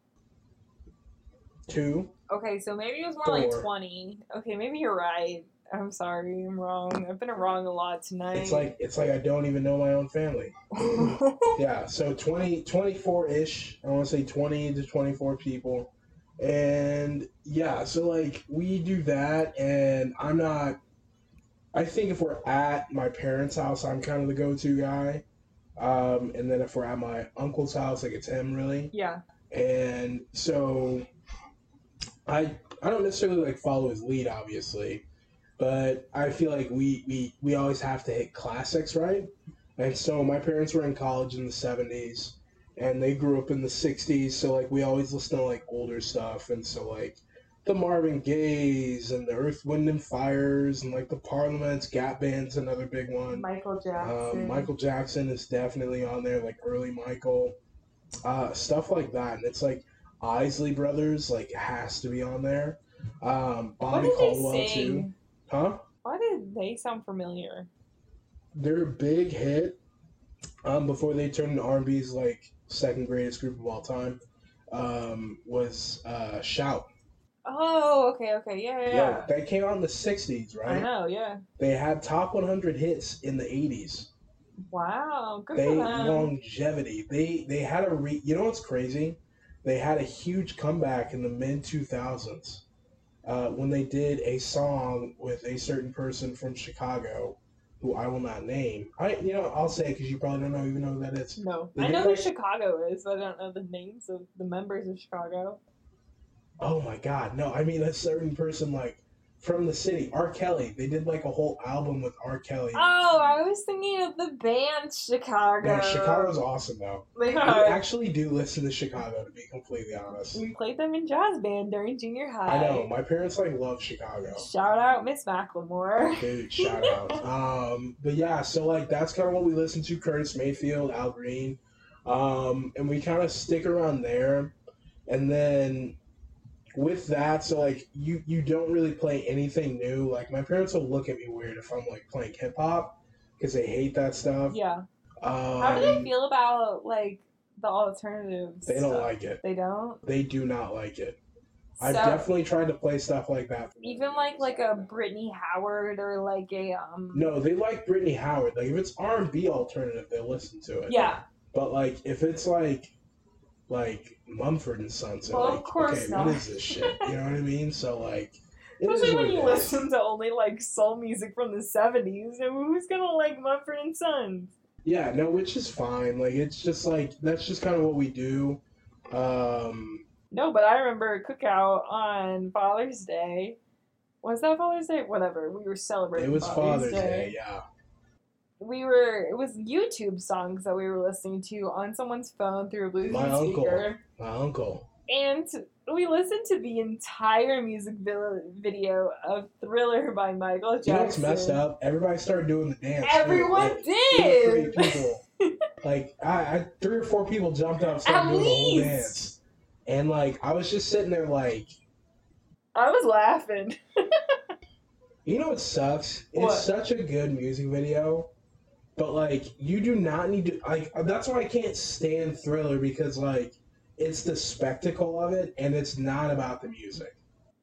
C: Two.
B: Okay, so maybe it was more like 20. Okay, maybe you're right. I'm sorry, I'm wrong. I've been wrong a lot tonight.
C: It's like it's like I don't even know my own family. Yeah, so 20, 24-ish. I want to say 20 to 24 people. And yeah, so like we do that and I'm not I think if we're at my parents' house, I'm kind of the go-to guy. Um, and then if we're at my uncle's house, like it's him really.
B: yeah.
C: And so I I don't necessarily like follow his lead obviously, but I feel like we we we always have to hit classics, right? And so my parents were in college in the 70s and they grew up in the 60s, so like we always listen to like older stuff and so like the Marvin Gaye's and the Earth, Wind and Fires and like the Parliaments, Gap Band's another big one.
B: Michael Jackson.
C: Um, Michael Jackson is definitely on there, like early Michael, uh, stuff like that. And it's like Isley Brothers, like has to be on there. Um, Bobby Caldwell too, huh?
B: Why did they sound familiar?
C: Their big hit, um, before they turned into R&B's like second greatest group of all time, um, was uh, Shout.
B: Oh, okay, okay, yeah, yeah.
C: Yeah, that came out in the '60s, right?
B: I know, yeah.
C: They had top 100 hits in the '80s.
B: Wow, good
C: they longevity. They they had a re. You know what's crazy? They had a huge comeback in the mid two thousands uh, when they did a song with a certain person from Chicago, who I will not name. I you know I'll say because you probably don't know even know who that is.
B: No,
C: They
B: I know who Chicago is, but I don't know the names of the members of Chicago.
C: Oh my God, no! I mean a certain person like from the city. R. Kelly. They did like a whole album with R. Kelly.
B: Oh, I was thinking of the band Chicago.
C: No, Chicago's awesome though.
B: They are.
C: actually do listen to Chicago to be completely honest.
B: We played them in jazz band during junior high.
C: I know my parents like love Chicago.
B: Shout out Miss Macklemore.
C: Dude, shout out. Um, but yeah, so like that's kind of what we listen to: Curtis Mayfield, Al Green, um, and we kind of stick around there. And then with that, so like you you don't really play anything new. Like my parents will look at me weird if I'm like playing hip hop because they hate that stuff.
B: Yeah.
C: Um,
B: How do they feel about like the alternatives?
C: They don't
B: stuff?
C: like it.
B: They don't.
C: They do not like it. I've definitely tried to play stuff like that.
B: even like like a Brittany Howard or like a um.
C: No, they like Brittany Howard. Like if it's R and B alternative, they listen to it.
B: Yeah.
C: But like if it's like like Mumford and Sons, they're
B: Well, of
C: like,
B: course
C: okay,
B: not.
C: what is this shit? You know what I mean? So like,
B: Especially when you
C: is.
B: listen to only like soul music from the seventies, and who's gonna like Mumford and Sons?
C: Yeah, no, which is fine. Like it's just like that's just kind of what we do. Um,
B: No, but I remember a cookout on Father's Day. Was that Father's Day? Whatever. We were celebrating.
C: it was Father's Day. Yeah,
B: We were. It was YouTube songs that we were listening to on someone's phone through a Bluetooth
C: My uncle. my uncle.
B: and we listened to the entire music video of "Thriller" by Michael Jackson.
C: You know what's messed up? Everybody started doing the dance.
B: Everyone
C: Like,
B: did.
C: three people. like I, I, three or four people jumped up, started
B: At
C: doing the whole dance, and like I was just sitting there like.
B: I was laughing.
C: You know what sucks? It's such a good music video, but like you do not need to like that's why I can't stand Thriller because like it's the spectacle of it and it's not about the music.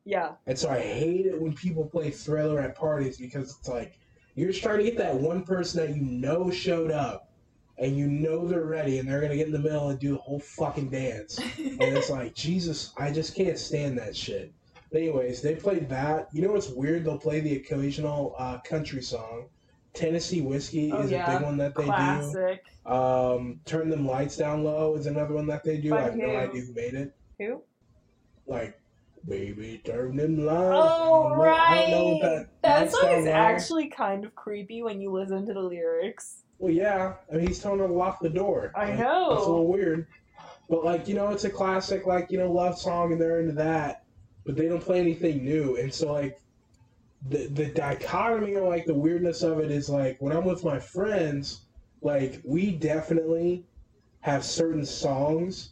B: Yeah.
C: And so I hate it when people play Thriller at parties because it's like you're just trying to get that one person that you know showed up and you know they're ready and they're gonna get in the middle and do the whole fucking dance. and it's like Jesus, I just can't stand that shit. But anyways, they played that. You know what's weird? They'll play the occasional uh, country song. Tennessee whiskey
B: Oh,
C: is
B: yeah.
C: a big one that they
B: Classic.
C: do. Um, Turn them lights down low is another one that they do.
B: By
C: I have no idea who made it.
B: Who?
C: Like, baby, turn them lights.
B: Oh
C: down low. I don't know
B: right.
C: what
B: That,
C: that
B: song is actually kind of creepy when you listen to the lyrics.
C: Well, yeah. I mean, he's telling her to lock the door.
B: I
C: Like,
B: know.
C: It's a little weird. But like, you know, it's a classic, like you know, love song, and they're into that. But they don't play anything new, and so like, the the dichotomy or like the weirdness of it is like when I'm with my friends, like we definitely have certain songs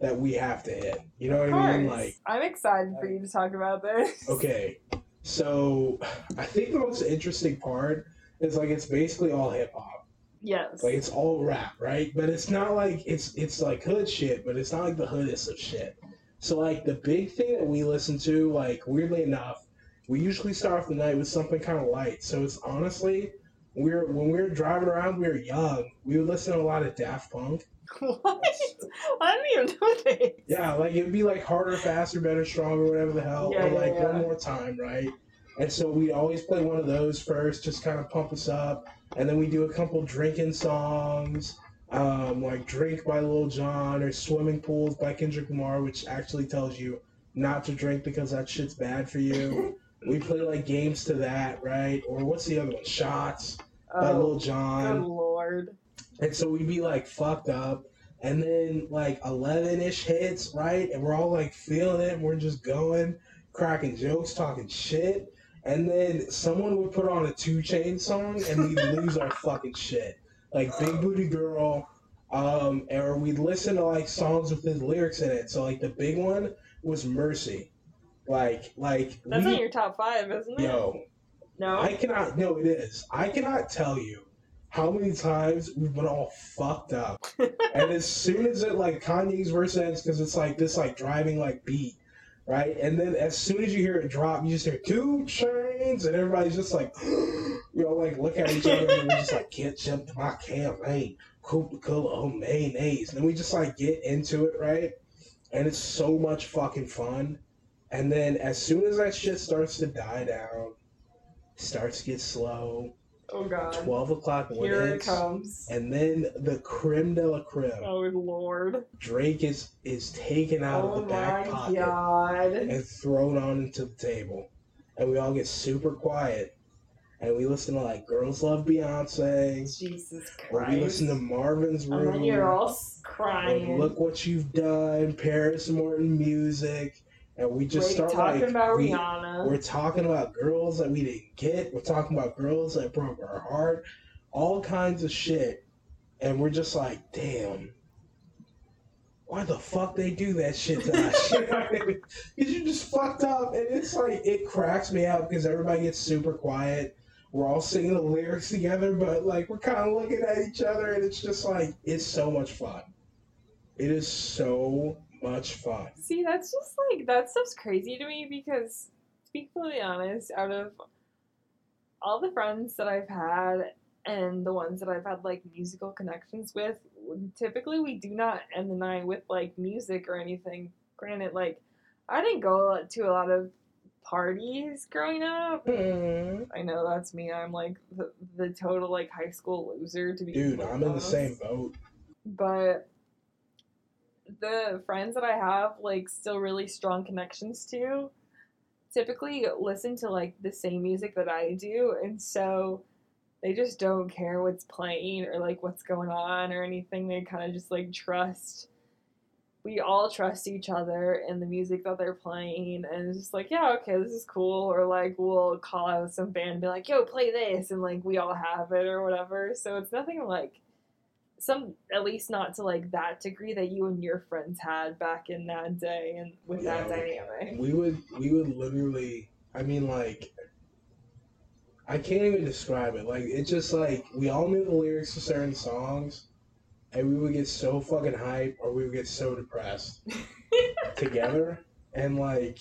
C: that we have to hit. You know what I mean? Like,
B: I'm excited for you to talk about this.
C: okay, so I think the most interesting part is like it's basically all hip hop.
B: Yes.
C: Like it's all rap, right? But it's not like it's it's like hood shit, but it's not like the hoodest of shit. So like the big thing that we listen to, like weirdly enough, we usually start off the night with something kind of light. So it's honestly, we're when we were driving around, we were young. We would listen to a lot of Daft Punk.
B: what? I didn't even know this.
C: Yeah, like it'd be like harder, faster, better, stronger, whatever the hell,
B: Yeah,
C: or
B: yeah,
C: like
B: yeah.
C: one more time, right? And so we always play one of those first, just kind of pump us up, and then we do a couple drinking songs, um, like "Drink" by Lil Jon or "Swimming Pools" by Kendrick Lamar, which actually tells you not to drink because that shit's bad for you. we play like games to that, right? Or what's the other one? "Shots" by
B: Oh,
C: Lil
B: good lord.
C: And so we'd be like fucked up. And then like 11 ish hits, right? And we're all like feeling it. And we're just going, cracking jokes, talking shit. And then someone would put on a 2 Chainz song and we'd lose our fucking shit. Like Big Booty Girl. Um, or we'd listen to like songs with his lyrics in it. So like the big one was Mercy. Like, like,
B: That's
C: we-
B: not your top five, isn't it?
C: yo,
B: No.
C: I cannot. No, it is. I cannot tell you how many times we've been all fucked up. and as soon as it like Kanye's verse ends, because it's like this like driving like beat, right? And then as soon as you hear it drop, you just hear 2 Chainz, and everybody's just like, you know, like look at each other and we're just like, can't jump to my campaign, Coca Cola, oh, mayonnaise. And then we just like get into it, right? And it's so much fucking fun. And then as soon as that shit starts to die down, starts to get slow,
B: oh god.
C: 12 o'clock
B: Here it comes.
C: and then the creme de la creme.
B: Oh lord.
C: Drake is is taken out
B: Oh
C: of the oh,
B: back
C: pocket
B: god.
C: and thrown onto the table. and we all get super quiet, and we listen to like "Girls Love Beyonce,"
B: Jesus Christ.
C: or we listen to Marvin's Room.
B: and then you're all crying.
C: Look what you've done, Paris Morton music, and we just
B: Like,
C: start
B: talking
C: like
B: about
C: we,
B: Rihanna.
C: we're talking about girls that we didn't get. We're talking about girls that broke our heart. All kinds of shit. And we're just like, damn. Why the fuck they do that shit to us? you know what I mean? Because you just fucked up. And it's like, it cracks me out because everybody gets super quiet. We're all singing the lyrics together, but like, we're kind of looking at each other. And it's just like, it's so much fun. It is so much fun.
B: See, that's just like that stuff's crazy to me because, to be completely honest, out of all the friends that I've had and the ones that I've had like musical connections with, typically we do not end the night with like music or anything. Granted, like I didn't go to a lot of parties growing up. Mm-hmm. I know that's me. I'm like the, the total like high school loser to be.
C: Dude, I'm in the same boat.
B: but the friends that I have like still really strong connections to typically listen to like the same music that I do and so they just don't care what's playing or like what's going on or anything. They kind of just like trust we all trust each other and the music that they're playing and it's just like yeah okay this is cool or like we'll call out some band and be like yo play this and like we all have it or whatever. So it's nothing like some at least not to like that degree that you and your friends had back in that day and with that dynamic.
C: we would we would literally i mean like i can't even describe it. Like it's just like we all knew the lyrics to certain songs and we would get so fucking hype or we would get so depressed together. And like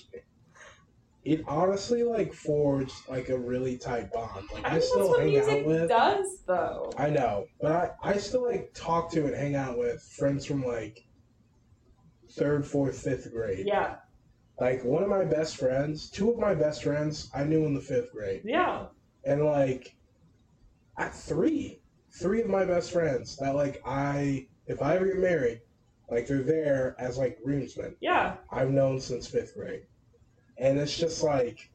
C: it honestly like forged like a really tight bond like
B: I
C: i, still hang out with
B: does though.
C: I know, but I, I still like talk to and hang out with friends from like third, fourth, fifth grade.
B: Yeah.
C: Like one of my best friends, two of my best friends, I knew in the fifth grade,
B: Yeah.
C: and like at three, three of my best friends that like I, if I ever get married, like they're there as like groomsmen.
B: Yeah.
C: I've known since fifth grade, and it's just like,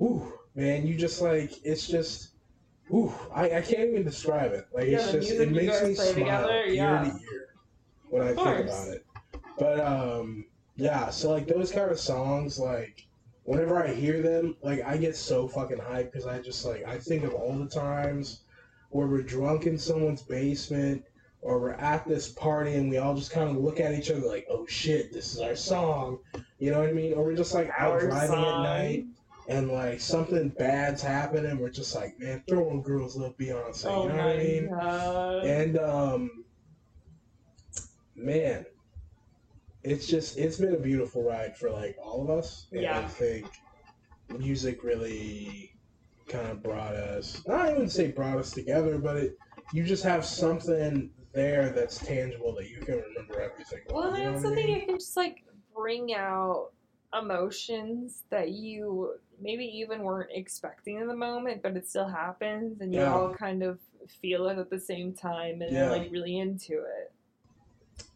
C: ooh, man, you just like it's just. Ooh, I, I can't even describe it. Like
B: Yeah,
C: it's just it makes me smile
B: together,
C: ear to ear when I
B: Of
C: think about it. But um, yeah, so like those kind of songs, like whenever I hear them, like I get so fucking hyped because I just like I think of all the times where we're drunk in someone's basement or we're at this party and we all just kind of look at each other like, oh shit, this is our song. You know what I mean? Or we're just like out
B: Our
C: driving
B: song.
C: at night and like something bad's happening we're just like, man, throw on girls love Beyonce.
B: oh
C: you know what I mean?
B: god.
C: And um man, it's just it's been a beautiful ride for like all of us. And I think music really kind of brought us not even say brought us together, but it you just have something there that's tangible that you can remember everything.
B: Well,
C: you know
B: it's
C: I
B: something
C: mean?
B: you can just like bring out emotions that you maybe even weren't expecting in the moment, but it still happens, and you
C: Yeah.
B: all kind of feel it at the same time and
C: Yeah.
B: like really into it.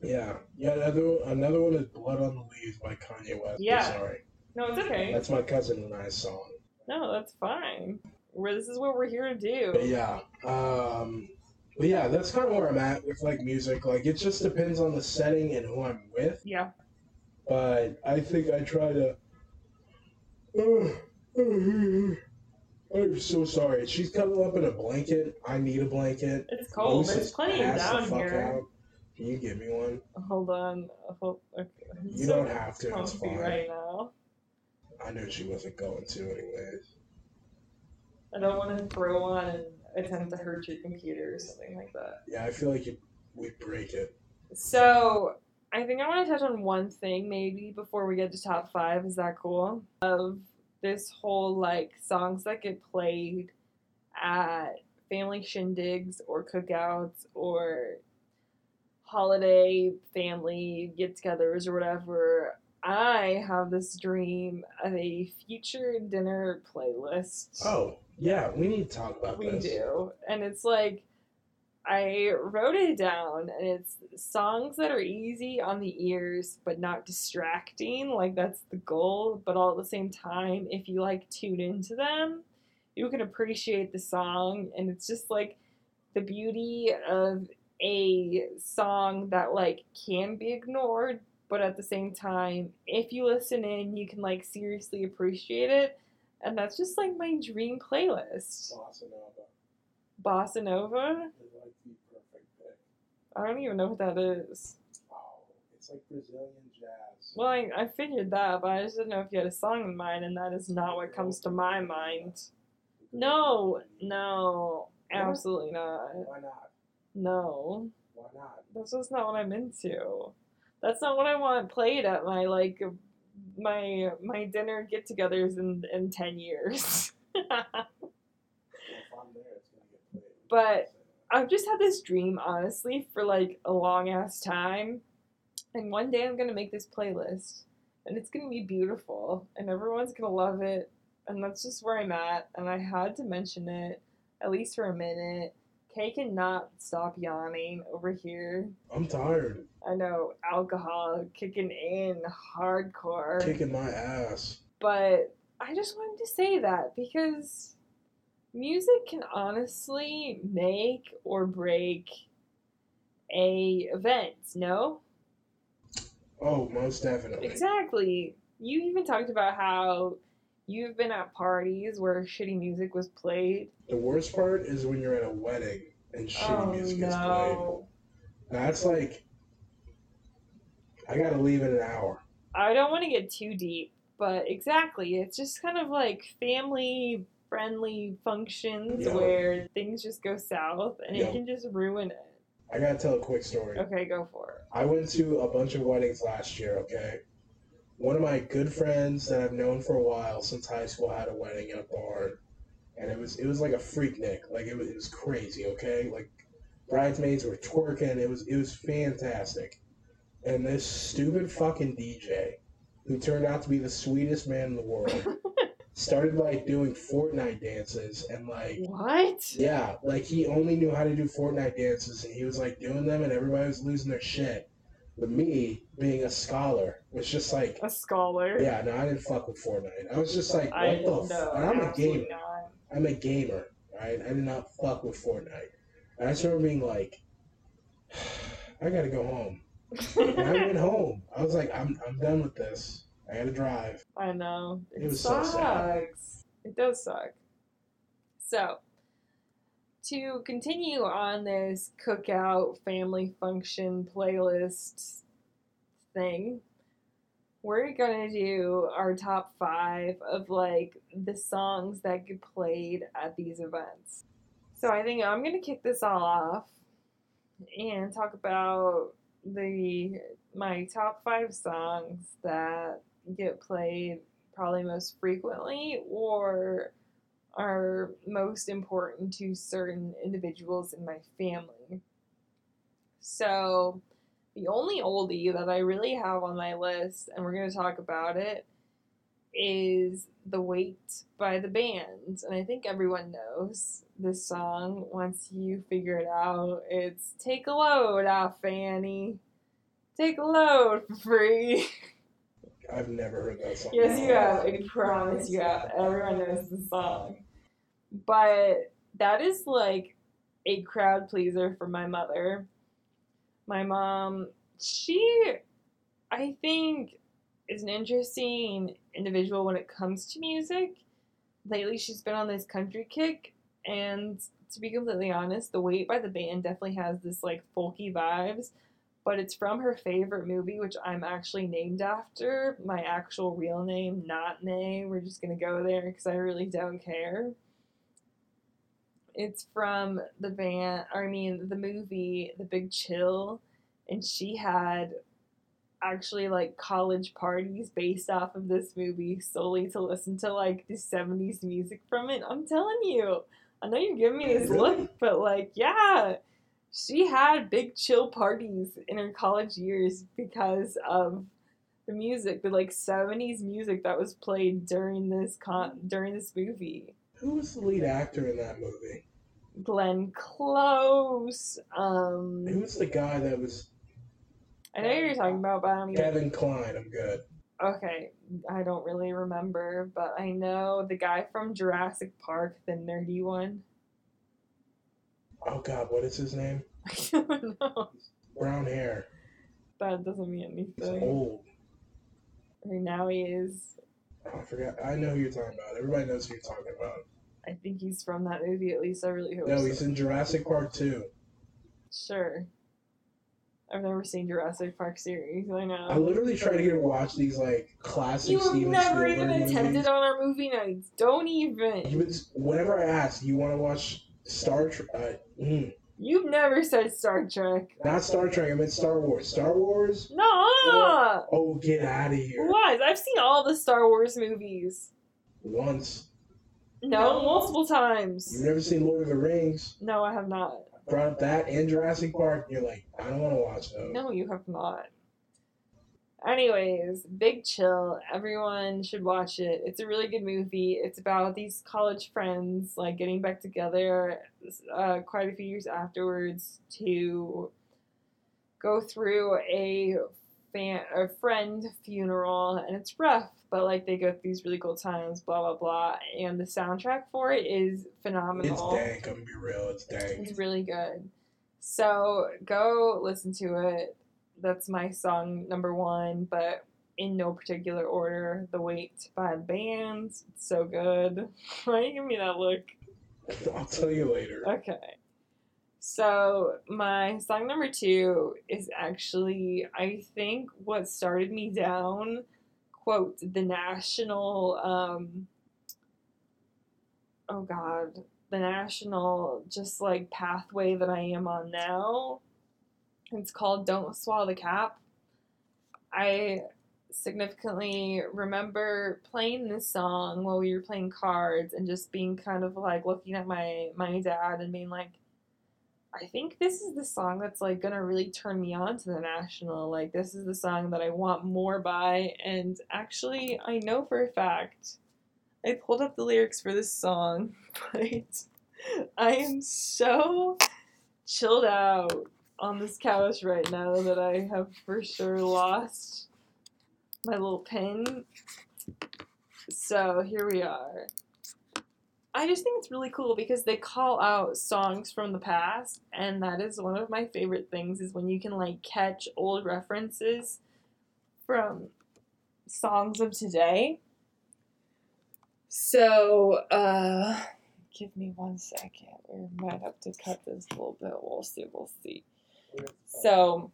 C: Yeah. Yeah, another another one is Blood on the Leaves by Kanye West. I'm
B: Yeah.
C: sorry.
B: No, it's okay.
C: That's my cousin and I's song.
B: No, that's fine. We're, this is what we're here to do.
C: But yeah, um, but yeah, that's kind of where I'm at with like music. Like it just depends on the setting and who I'm with.
B: Yeah.
C: But I think I try to. I'm so sorry. She's cuddled up in a blanket. I need a blanket.
B: It's cold.
C: Moose
B: There's plenty down here.
C: out. Can you give me one?
B: Hold on. Hold, okay.
C: You
B: so
C: don't have to, it's fine.
B: right now.
C: I knew she wasn't going to, anyways.
B: I don't want to throw on and attempt to hurt your computer or something like that.
C: Yeah, I feel like you, we break it.
B: So I think I want to touch on one thing maybe before we get to top five. Is that cool? Of this whole like songs that get played at family shindigs or cookouts or holiday family get-togethers or whatever. I have this dream of a future dinner playlist.
C: Oh, yeah, we need to talk about
B: We
C: this.
B: do. And it's like, I wrote it down, and it's songs that are easy on the ears but not distracting. Like that's the goal. But all at the same time, if you like tune into them, you can appreciate the song, and it's just like the beauty of a song that like can be ignored, but at the same time, if you listen in, you can like seriously appreciate it. And that's just like my dream playlist.
C: Bossa Nova
B: Bossa Nova. I don't even know what that is.
C: Oh, it's like Brazilian jazz.
B: Well, I, I figured that, but I just didn't know if you had a song in mind, and that is not what comes to my mind. No, no, absolutely not.
C: Why not?
B: No,
C: Why not?
B: that's just not what I'm into. That's not what I want played at my like my my dinner get-togethers in in ten years.
C: Well, if I'm there, it's gonna get played.
B: But I've just had this dream, honestly, for like a long ass time. And one day I'm gonna make this playlist, and it's gonna be beautiful, and everyone's gonna love it. And that's just where I'm at. And I had to mention it, at least for a minute. Kay cannot stop yawning over here.
C: I'm tired.
B: I know alcohol kicking in hardcore.
C: Kicking my ass.
B: But I just wanted to say that because music can honestly make or break a event, no?
C: Oh, most definitely.
B: Exactly. You even talked about how you've been at parties where shitty music was played.
C: The worst part is when you're at a wedding and shitty
B: oh
C: music is played.
B: no.
C: That's like, I gotta leave in an hour.
B: I don't want to get too deep, but exactly. It's just kind of like family friendly functions
C: Yeah.
B: where things just go south and
C: Yeah.
B: it can just ruin it.
C: I gotta tell a quick story.
B: Okay, go for it.
C: I went to a bunch of weddings last year, okay? One of my good friends that I've known for a while since high school had a wedding in a barn. And it was it was like a freaknik. Like it was it was crazy, okay? Like bridesmaids were twerking, it was it was fantastic. And this stupid fucking DJ, who turned out to be the sweetest man in the world, started like doing Fortnite dances and like
B: What?
C: yeah, like he only knew how to do Fortnite dances, and he was like doing them, and everybody was losing their shit. But me, being a scholar, was just like,
B: A scholar?
C: yeah, no, I didn't fuck with Fortnite. I was just like, what
B: I
C: the? F-? And I'm a gamer.
B: not.
C: I'm a gamer, right? I did not fuck with Fortnite. And I just remember being like, I gotta go home. And I went home. I was like, I'm, I'm done with this. I gotta drive.
B: I know. It,
C: It so
B: sucks.
C: sad.
B: It does suck. So, to continue on this cookout family function playlist thing, we're gonna do our top five of like the songs that get played at these events. So I think I'm gonna kick this all off and talk about the my top five songs that get played probably most frequently or are most important to certain individuals in my family. So, the only oldie that I really have on my list, and we're going to talk about it, is The Weight by the band. And I think everyone knows this song once you figure it out. It's Take a Load Off Fanny. Take a load for free.
C: I've never heard that song.
B: Yes, you have. I promise you have. Everyone knows the song. But that is like a crowd pleaser for my mother. My mom, she, I think, is an interesting individual when it comes to music. Lately, she's been on this country kick, and to be completely honest, The Weight by the band definitely has this like folky vibes but it's from her favorite movie, which I'm actually named after. My actual real name, not Nay. We're just gonna go there because I really don't care. It's from the band, or I mean, the movie The Big Chill, and she had actually like college parties based off of this movie solely to listen to like the 70s music from it. I'm telling you, I know you're giving me this look, but like, yeah she had big chill parties in her college years because of the music, the like '70s music that was played during this con during this movie.
C: Who was the lead actor in that movie?
B: Glenn Close. Um,
C: Who's the guy that was
B: I know who you're talking about, but I don't even.
C: Kevin Kline? I'm good.
B: Okay, I don't really remember, but I know the guy from Jurassic Park, the nerdy one.
C: Oh God, what is his name?
B: I don't know.
C: Brown hair.
B: That doesn't mean
C: He's
B: anything.
C: old.
B: Right now he is.
C: Oh, I forgot. I know who you're talking about. Everybody knows who you're talking about.
B: I think he's from that movie. At least I really hope.
C: No,
B: so.
C: he's in Jurassic Park 2.
B: Sure. I've never seen Jurassic Park series. I know.
C: I literally try to get to watch these like classic
B: you
C: Steven
B: never
C: Spielberg
B: even
C: movies.
B: attended on our movie nights. Don't even.
C: You whenever I ask, you want to watch Star Trek? Uh, mm,
B: You've never said Star Trek.
C: not Star Trek. I meant Star Wars. Star Wars?
B: No.
C: Oh, get out of here!
B: What? I've seen all the Star Wars movies.
C: Once.
B: No, multiple times.
C: You've never seen Lord of the Rings?
B: No, I have not.
C: Brought up that and Jurassic Park. And you're like, I don't want to watch those.
B: No, you have not. Anyways, Big Chill. Everyone should watch it. It's a really good movie. It's about these college friends like getting back together uh, quite a few years afterwards to go through a fan a friend funeral, and it's rough, but like they go through these really cool times. Blah blah blah. And the soundtrack for it is phenomenal.
C: It's dank. I'm gonna be real. It's dank.
B: It's really good. So go listen to it. That's my song number one, but in no particular order. The Weight by the Bands. It's so good. Why you give me that look?
C: I'll tell you later.
B: Okay. So my song number two is actually, I think, what started me down. Quote the national. Um, oh God, the national just like pathway that I am on now. It's called "Don't Swallow the Cap." I significantly remember playing this song while we were playing cards and just being kind of like looking at my my dad and being like I think this is the song that's like gonna really turn me on to the national. Like this is the song that I want more by and actually I know for a fact I pulled up the lyrics for this song, but I am so chilled out on this couch right now that I have for sure lost my little pen. So here we are. I just think it's really cool because they call out songs from the past, and that is one of my favorite things is when you can like catch old references from songs of today. So, uh, give me one second. We might have to cut this a little bit. We'll see. We'll see. So,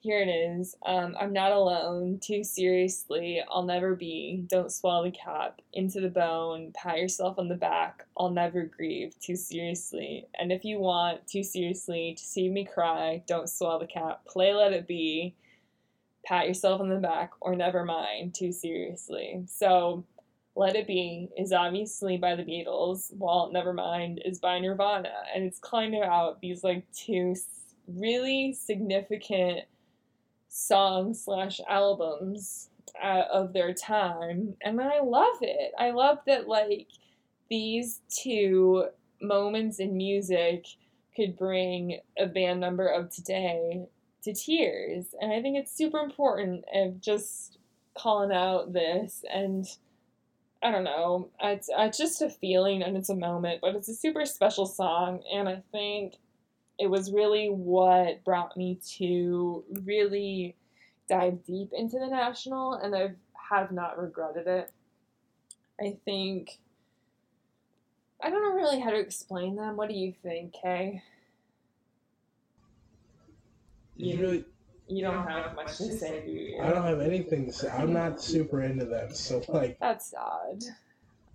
B: here it is. Um, I'm not alone. Too seriously. I'll never be. Don't swallow the cap. Into the bone. Pat yourself on the back. I'll never grieve. Too seriously. And if you want, too seriously, to see me cry, don't swallow the cap. Play Let It Be. Pat yourself on the back. Or never mind. Too seriously. So, Let It Be is obviously by the Beatles, while Nevermind is by Nirvana. And it's kind of out these like two really significant songs slash albums uh, of their time. And i love it. I love that like these two moments in music could bring a band member of today to tears. And i think it's super important of just calling out this and i don't know it's, uh, it's just a feeling and it's a moment but it's a super special song and i think it was really what brought me to really dive deep into the national and I have not regretted it. I think I don't know really how to explain them. What do you think, Kay?
C: You really,
B: You don't have much to say, do you?
C: I don't have anything to say. I'm not super into them. So like,
B: That's sad.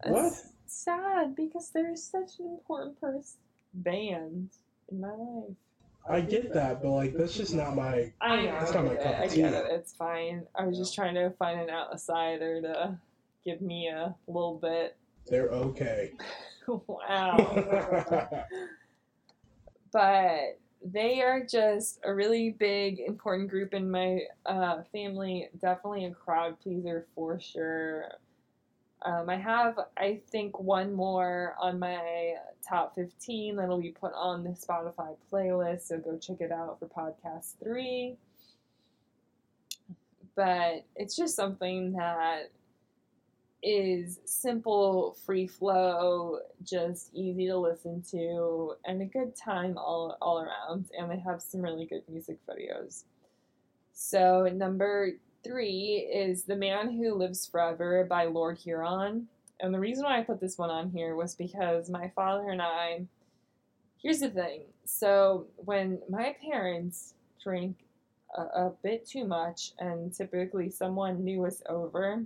C: What?
B: It's sad because they're such an important person band in my life.
C: I get that, but like, that's just not my.
B: I know.
C: That's not my
B: get
C: cup
B: it. I
C: of
B: get
C: tea.
B: it. It's fine. I was just trying to find an outsider to give me a little bit.
C: They're okay.
B: wow. but they are just a really big, important group in my uh, family. Definitely a crowd pleaser for sure. Um, I have, I think, one more on my top 15 that'll be put on the Spotify playlist, so go check it out for podcast three. But it's just something that is simple, free flow, just easy to listen to, and a good time all, all around. And they have some really good music videos. So, number three is The Man Who Lives Forever by Lord Huron. And the reason why I put this one on here was because my father and I. Here's the thing. So, when my parents drank a, a bit too much, and typically someone knew us over,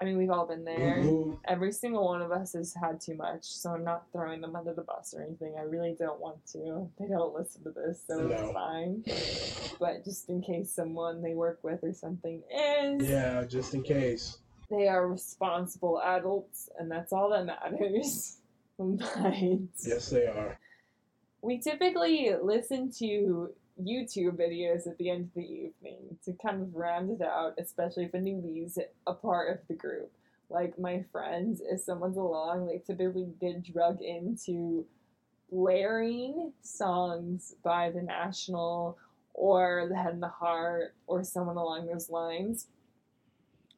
B: I mean, we've all been there.
C: Woo-hoo.
B: Every single one of us has had too much, so I'm not throwing them under the bus or anything. I really don't want to. They don't listen to this, so
C: No.
B: it's fine. But just in case someone they work with or something is,
C: Yeah, just in case.
B: they are responsible adults, and that's all that matters.
C: Yes, they are.
B: we typically listen to YouTube videos at the end of the evening to kind of round it out, especially if a newbie's a part of the group. Like my friends, if someone's along, they typically get drug into blaring songs by the National or the Head and the Heart or someone along those lines.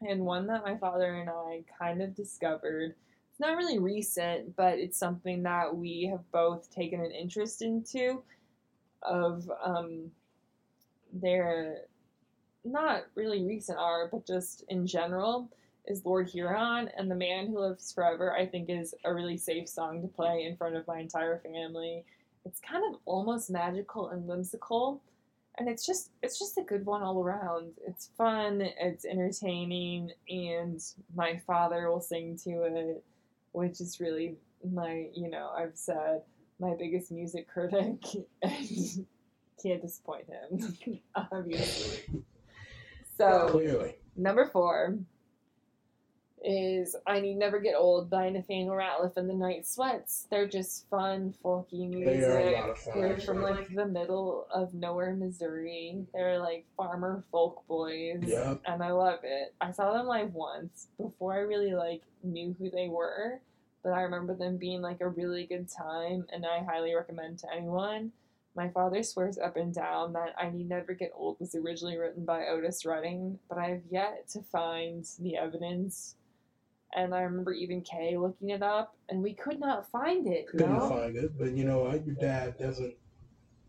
B: And one that my father and I kind of discovered it's not really recent, but it's something that we have both taken an interest into of um their not really recent art, but just in general, is Lord Huron and The Man Who Lives Forever, I think is a really safe song to play in front of my entire family. It's kind of almost magical and whimsical. And it's just it's just a good one all around. It's fun, it's entertaining, and my father will sing to it, which is really my you know, I've said my biggest music critic and can't disappoint him, obviously. So
C: Clearly.
B: Number four is I Need Never Get Old by Nathaniel Rateliff and the Night Sweats. They're just fun, folky music.
C: They are a lot of fun.
B: They're from like the middle of nowhere, Missouri. They're like farmer folk boys.
C: Yep.
B: And I love it. I saw them live once before I really like knew who they were, but I remember them being like a really good time and I highly recommend to anyone. My father swears up and down that I Need Never Get Old was originally written by Otis Redding, but I have yet to find the evidence. And I remember even Kay looking it up, and we could not find it.
C: Couldn't
B: no?
C: find it, but you know what? Your dad doesn't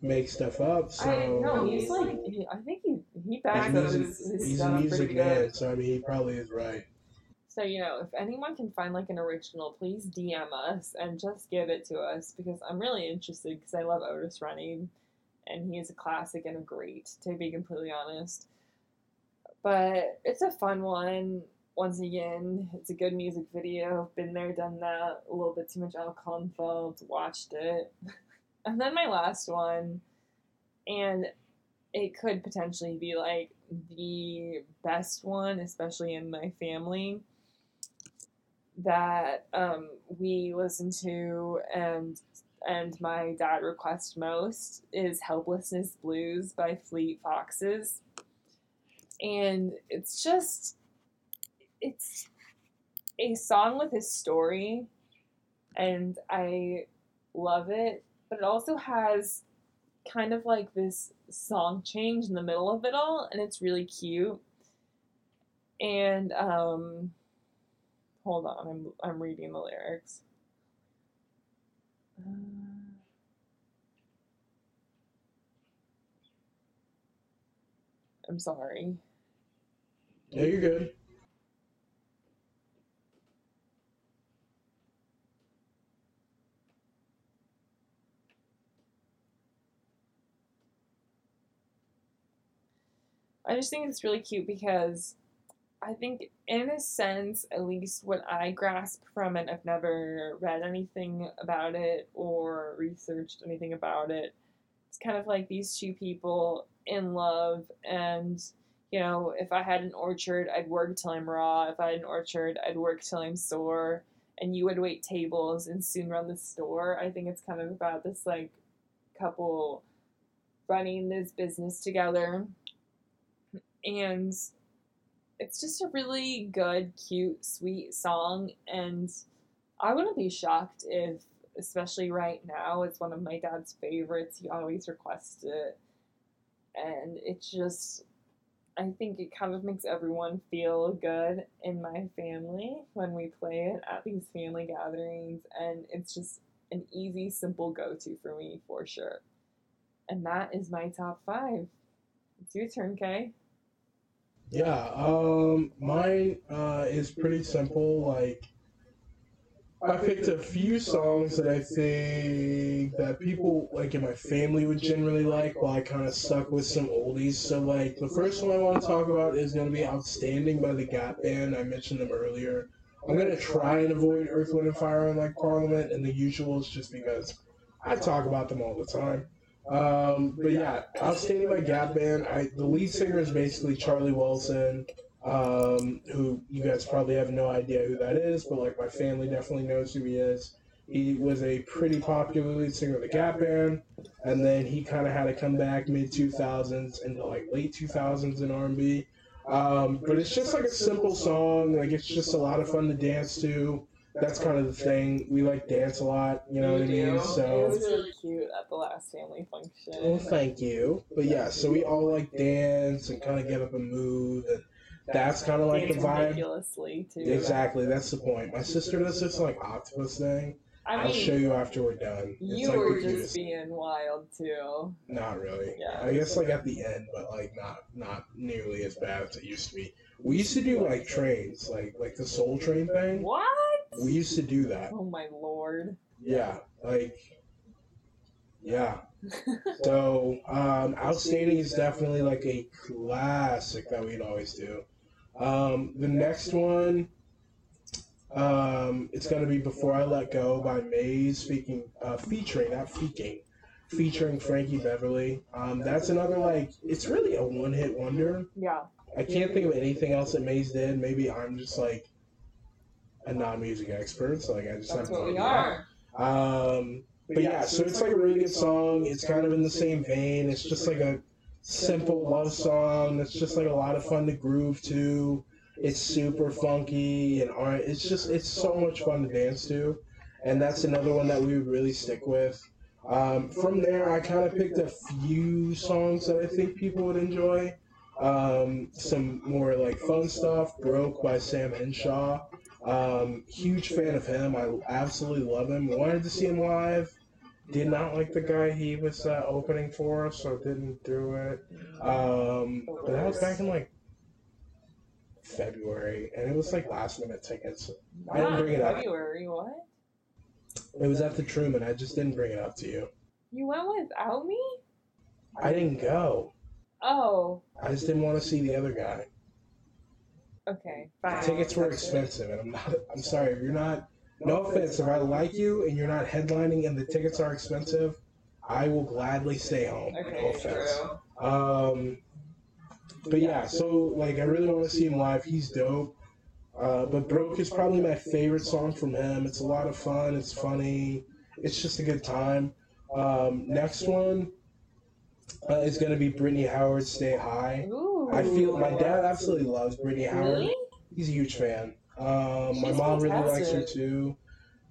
C: make stuff up, so
B: I know he's like he, I think he he
C: he's,
B: backs
C: a
B: up his, his
C: he's a music man, so I mean, he probably is right.
B: So you know, if anyone can find like an original, please DM us and just give it to us because I'm really interested because I love Otis Redding, and he is a classic and a great to be completely honest. But it's a fun one. Once again, it's a good music video. Been there, done that. A little bit too much alcohol involved. Watched it, and then my last one, and it could potentially be like the best one, especially in my family, that um, we listen to and and my dad requests most is Helplessness Blues by Fleet Foxes. And it's just it's a song with a story and I love it, but it also has kind of like this song change in the middle of it all and it's really cute. And um hold on, I'm I'm reading the lyrics. Uh, I'm sorry.
C: Yeah, you're good.
B: I just think it's really cute because I think, in a sense, at least what I grasp from it, I've never read anything about it or researched anything about it. It's kind of like these two people in love, and you know, if I had an orchard, I'd work till I'm raw. If I had an orchard, I'd work till I'm sore. And you would wait tables and soon run the store. I think it's kind of about this like couple running this business together and it's just a really good, cute, sweet song, and I wouldn't be shocked if, especially right now, it's one of my dad's favorites. He always requests it, and it's just. I think it kind of makes everyone feel good in my family when we play it at these family gatherings, and it's just an easy, simple go to for me for sure. And that is my top five. It's your turn, Kay.
C: Yeah, um, mine uh, is pretty simple. Like, I picked a few songs that I think that people like in my family would generally like, while I kind of stuck with some oldies. So, like, the first one I want to talk about is going to be "Outstanding" by the Gap Band. I mentioned them earlier. I'm gonna try and avoid Earth, Wind, and Fire and like Parliament and the usuals, just because I talk about them all the time. Um, but yeah, Outstanding by Gap Band. I, the lead singer is basically Charlie Wilson, um, who you guys probably have no idea who that is, but like my family definitely knows who he is. He was a pretty popular lead singer of the Gap Band, and then he kind of had a comeback mid 2000s into like late 2000s in R&B. Um, but it's just like a simple song. Like it's just a lot of fun to dance to. That's kind of the thing. We like dance a lot. You know what I mean?
B: So It
C: So.
B: was really cute at the last family function.
C: Well, thank you. But yeah, so we all like dance and kind of get up and move, and that's kind of like the vibe.
B: ridiculously too.
C: Exactly, that's the point. My sister does this like octopus thing.
B: I
C: I'll
B: mean,
C: show you after we're done. It's
B: you
C: like
B: were just
C: cutest.
B: being wild too.
C: Not really.
B: Yeah.
C: I guess like at the end, but like not not nearly as bad as it used to be. We used to do like trains, like like the Soul Train thing.
B: What?
C: We used to do that.
B: Oh my lord.
C: Yeah, like yeah. So, um, Outstanding is definitely like a classic that we'd always do. Um, the next one, um, it's going to be Before I Let Go by Maze, speaking, uh, featuring, not feaking, featuring Frankie Beverly. Um, that's another, like, it's really a one hit wonder.
B: yeah.
C: I can't think of anything else that Maze did. Maybe I'm just like a non music expert, so like I just
B: That's
C: have
B: what we are.
C: Um, but yeah, so it's like a really good song. It's kind of in the same vein. It's just like a simple love song. It's just like a lot of fun to groove to. It's super funky and R. It's just it's so much fun to dance to, and that's another one that we would really stick with. Um, from there, I kind of picked a few songs that I think people would enjoy. Um, some more like fun stuff. Broke by Sam Henshaw. Um, huge fan of him. I absolutely love him. Wanted to see him live. Did not like the guy he was uh, opening for, so didn't do it. Um, but that was back in like February, and it was like last minute tickets. I didn't bring it up.
B: February, what?
C: It was at the Truman. I just didn't bring it up to you.
B: You went without me?
C: I didn't go.
B: Oh,
C: I just didn't want to see the other guy.
B: Okay, fine.
C: Tickets were expensive, and I'm not. I'm sorry if you're not. No offense, if I like you and you're not headlining and the tickets are expensive, I will gladly stay home. no offense.
B: true.
C: Um, but yeah, so like I really want to see him live. He's dope. Uh, but Broke is probably my favorite song from him. It's a lot of fun. It's funny. It's just a good time. Um, next one uh, is going to be Brittany Howard, Stay High.
B: Ooh.
C: I feel my dad absolutely loves Brittany Howard.
B: Really?
C: He's a huge fan. Um, my mom really likes her too.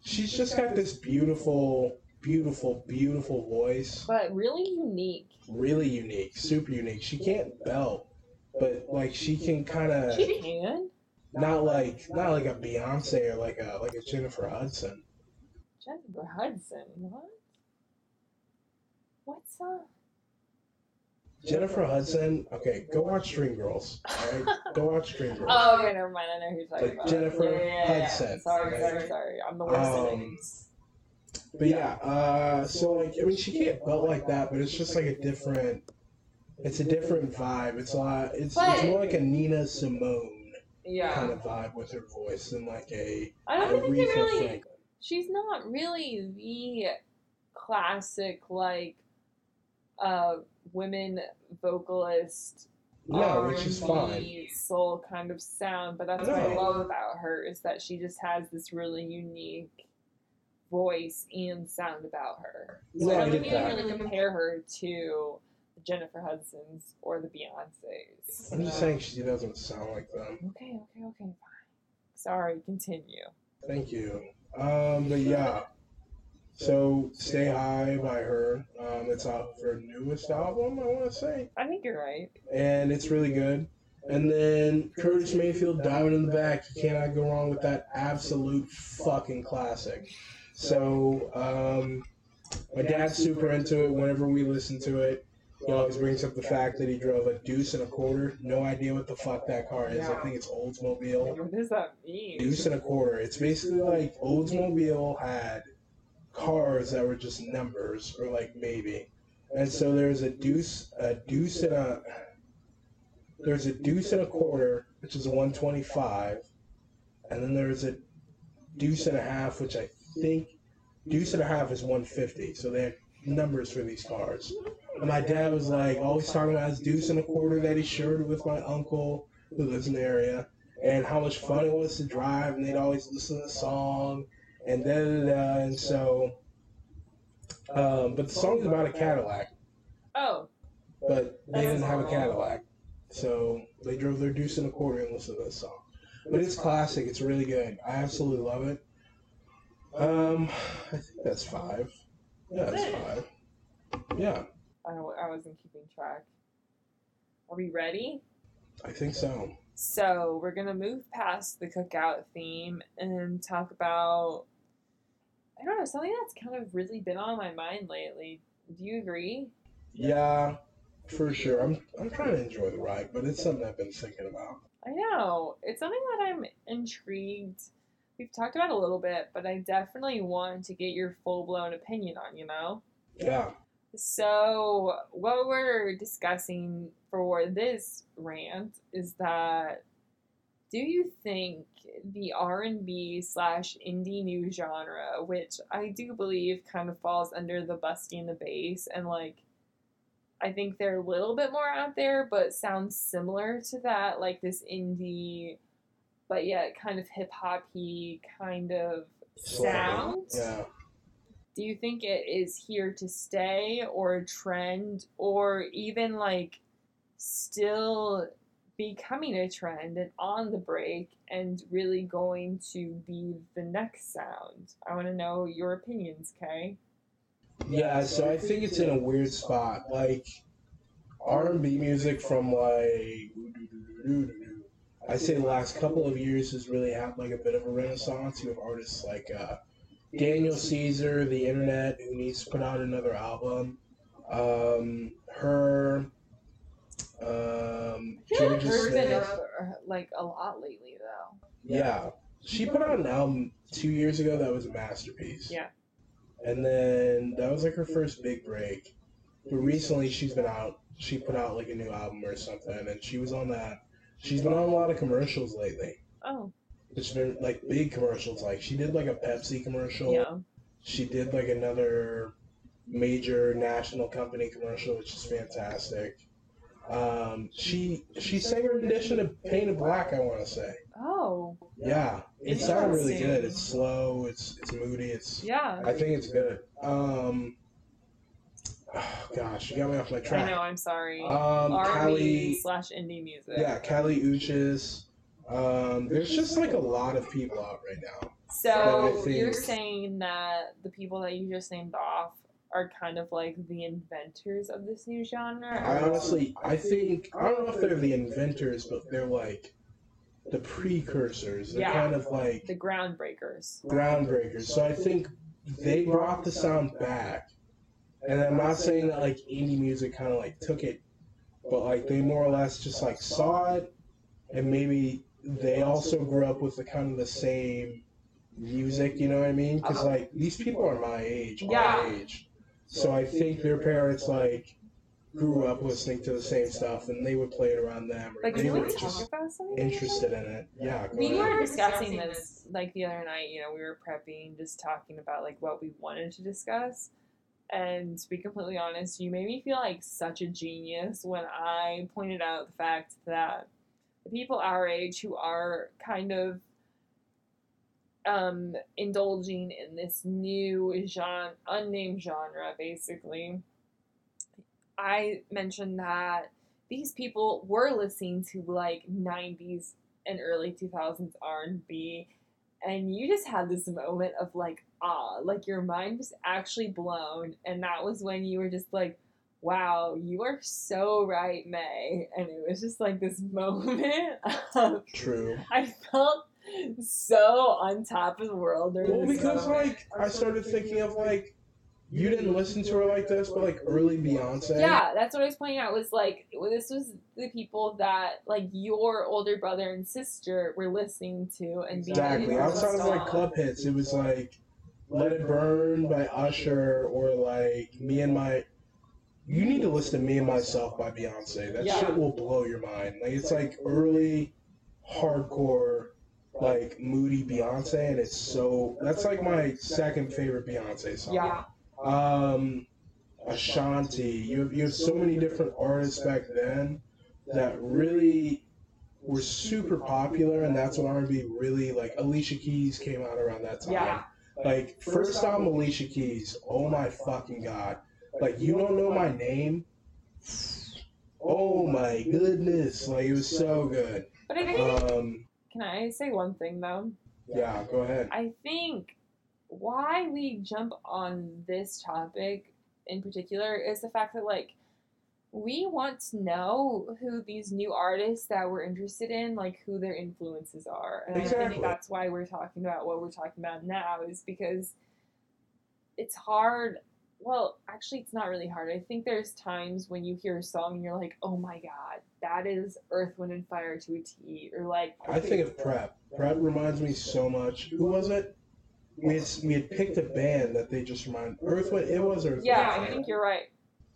C: She's just got this beautiful, beautiful, beautiful voice.
B: But really unique.
C: Really unique, super unique. She can't belt, but like she can kind of
B: She can.
C: not like not like a Beyonce or like a like a Jennifer Hudson.
B: Jennifer Hudson. What? What's up?
C: Jennifer Hudson. Okay, go watch Dreamgirls. All right, go watch Dreamgirls.
B: Oh, okay, never mind. I know who you're talking
C: Like
B: about.
C: Jennifer
B: yeah, yeah, yeah.
C: Hudson.
B: Sorry,
C: Like-
B: sorry, sorry. I'm the worst at
C: Um,
B: names.
C: But yeah, uh, so like I mean, she can't belt like that, but it's just like a different. It's a different vibe. It's a lot. It's, it's more like a Nina Simone
B: Yeah.
C: kind of vibe with her voice than like a
B: I don't think really.
C: Franklin.
B: She's not really the classic like uh women vocalist
C: No, which is fine.
B: Soul kind of sound, but that's what I love about her is that she just has this really unique voice and sound about her. So
C: Yeah, I
B: I don't
C: get
B: think you can
C: that.
B: really compare her to the Jennifer Hudsons or the Beyonces.
C: I'm just saying she doesn't sound like them.
B: Okay, okay, okay, fine. Sorry, continue.
C: Thank you. Um, but yeah. So Stay High by her. Um, it's off her newest album, I want to say,
B: I think you're right.
C: and it's really good. And then Curtis Mayfield, Diamond in the Back. You cannot go wrong with that absolute fucking classic. So um, my dad's super into it. Whenever we listen to it, he always brings up the fact that he drove a Deuce and a quarter. No idea what the fuck that car is. I think it's Oldsmobile.
B: What does that mean?
C: Deuce and a quarter. It's basically like Oldsmobile had cars that were just numbers, or like maybe. And so there's a deuce, a deuce and a. There's a deuce and a quarter, which is a 125, and then there's a deuce and a half, which I think deuce and a half is 150. So they had numbers for these cars. And my dad was like always talking about his deuce and a quarter that he shared with my uncle who lives in the area and how much fun it was to drive, and they'd always listen to the song, and da da da. And so, um, but the song's about a Cadillac,
B: Oh,
C: but they didn't have a Cadillac, so they drove their Deuce and a quarter and listened to this song. But it's classic. It's really good. I absolutely love it. Um, I think that's five. Yeah, that's five. Yeah,
B: I, I wasn't keeping track. Are we ready?
C: I think so.
B: So we're gonna move past the cookout theme and talk about I don't know something that's kind of really been on my mind lately. Do you agree?
C: Yeah, for sure. I'm I'm trying to enjoy the ride, but it's something I've been thinking about.
B: I know it's something that I'm intrigued. We've talked about a little bit, but I definitely want to get your full blown opinion on. You know.
C: Yeah.
B: So, what we're discussing for this rant is that do you think the R&B slash indie new genre, which I do believe kind of falls under the Busty and the Bass and like I think they're a little bit more out there, but sounds similar to that, like this indie, but yet kind of hip hoppy kind of sound.
C: Yeah.
B: Do you think it is here to stay or a trend or even like still becoming a trend and on the break and really going to be the next sound? I want to know your opinions, Kay.
C: Yeah, so I think it's in a weird spot. Like R and B music from like I say the last couple of years has really had like a bit of a renaissance. You have artists like uh, Daniel Caesar, The Internet, who needs to put out another album. Um, her, um,
B: I feel like
C: Jorja
B: her's been
C: Smith.
B: up like a lot lately though.
C: Yeah, she put out an album two years ago that was a masterpiece.
B: Yeah.
C: And then that was like her first big break. But recently she's been out. She put out like a new album or something, and she was on that. She's been on a lot of commercials lately.
B: Oh,
C: It's been like big commercials. Like she did like a Pepsi commercial.
B: yeah.
C: She did like another major national company commercial, which is fantastic. Um, she she sang a rendition of Paint It Black. I want to say.
B: Oh,
C: Yeah, it sounded really good. It's slow. It's it's moody. It's
B: yeah.
C: I think it's good. Um, oh, gosh, you got me off my track.
B: I know. I'm sorry.
C: Um,
B: R&B
C: Kali,
B: slash indie music.
C: yeah, Kali Uchis. Um, there's just like a lot of people out right now.
B: So
C: think-
B: you're saying that the people that you just named off are kind of like the inventors of this new genre?
C: I honestly, I think I don't know if they're the inventors, but they're like the precursors. They're
B: Yeah.
C: kind of like
B: the groundbreakers.
C: groundbreakers. So I think they brought the sound back. And I'm not saying that like indie music kind of like took it, but like they more or less just like saw it, and maybe they also grew up with the kind of the same music. You know what I mean? Because like these people are my age, our
B: Yeah.
C: age. So I think their parents like grew up listening to the same stuff, and they would play it around them, or
B: Like,
C: they
B: can
C: were
B: we talk
C: just
B: about something?
C: interested in it. Yeah. go
B: We
C: ahead.
B: were discussing this like the other night. You know, we were prepping, just talking about like what we wanted to discuss. And to be completely honest, you made me feel like such a genius when I pointed out the fact that the people our age who are kind of um, indulging in this new genre, unnamed genre, basically, I mentioned that these people were listening to like 90s and early 2000s R&B and you just had this moment of like ah like your mind was actually blown and that was when you were just like wow you are so right May. And it was just like this moment of
C: True.
B: I felt so on top of the world
C: Well, because like I started thinking of like you didn't listen to her like this, but like early Beyonce.
B: Yeah, that's what I was pointing out. Was like well, this was the people that like your older brother and sister were listening to and being
C: Exactly. Outside of like club hits, it was like "Let It Burn" by Usher or like "Me and My." You need to listen to "Me and Myself" by Beyonce. That
B: Yeah.
C: shit will blow your mind. Like it's like early, hardcore, like moody Beyonce, and it's so. That's like my second favorite Beyonce song.
B: Yeah,
C: um, Ashanti. You have, you have so many different artists back then that really were super popular, and that's when R&B really like Alicia Keys came out around that time.
B: Yeah.
C: Like first album Alicia Keys. Oh my fucking god! Like you don't know my name. Oh my goodness! Like it was so good.
B: but I think
C: Um,
B: can I say one thing though?
C: yeah, go ahead.
B: I think why we jump on this topic in particular is the fact that like we want to know who these new artists that we're interested in, like who their influences are. And I think that's why we're talking about what we're talking about now is because it's hard. Well, actually, it's not really hard. I think there's times when you hear a song and you're like, oh my god, that is Earth, Wind, and Fire to a T. Or like,
C: I think of Prep. Prep reminds me so much. Who was it? We had, we had picked a band that they just remind Earth Wind. It was Earth.
B: yeah, I think you're right.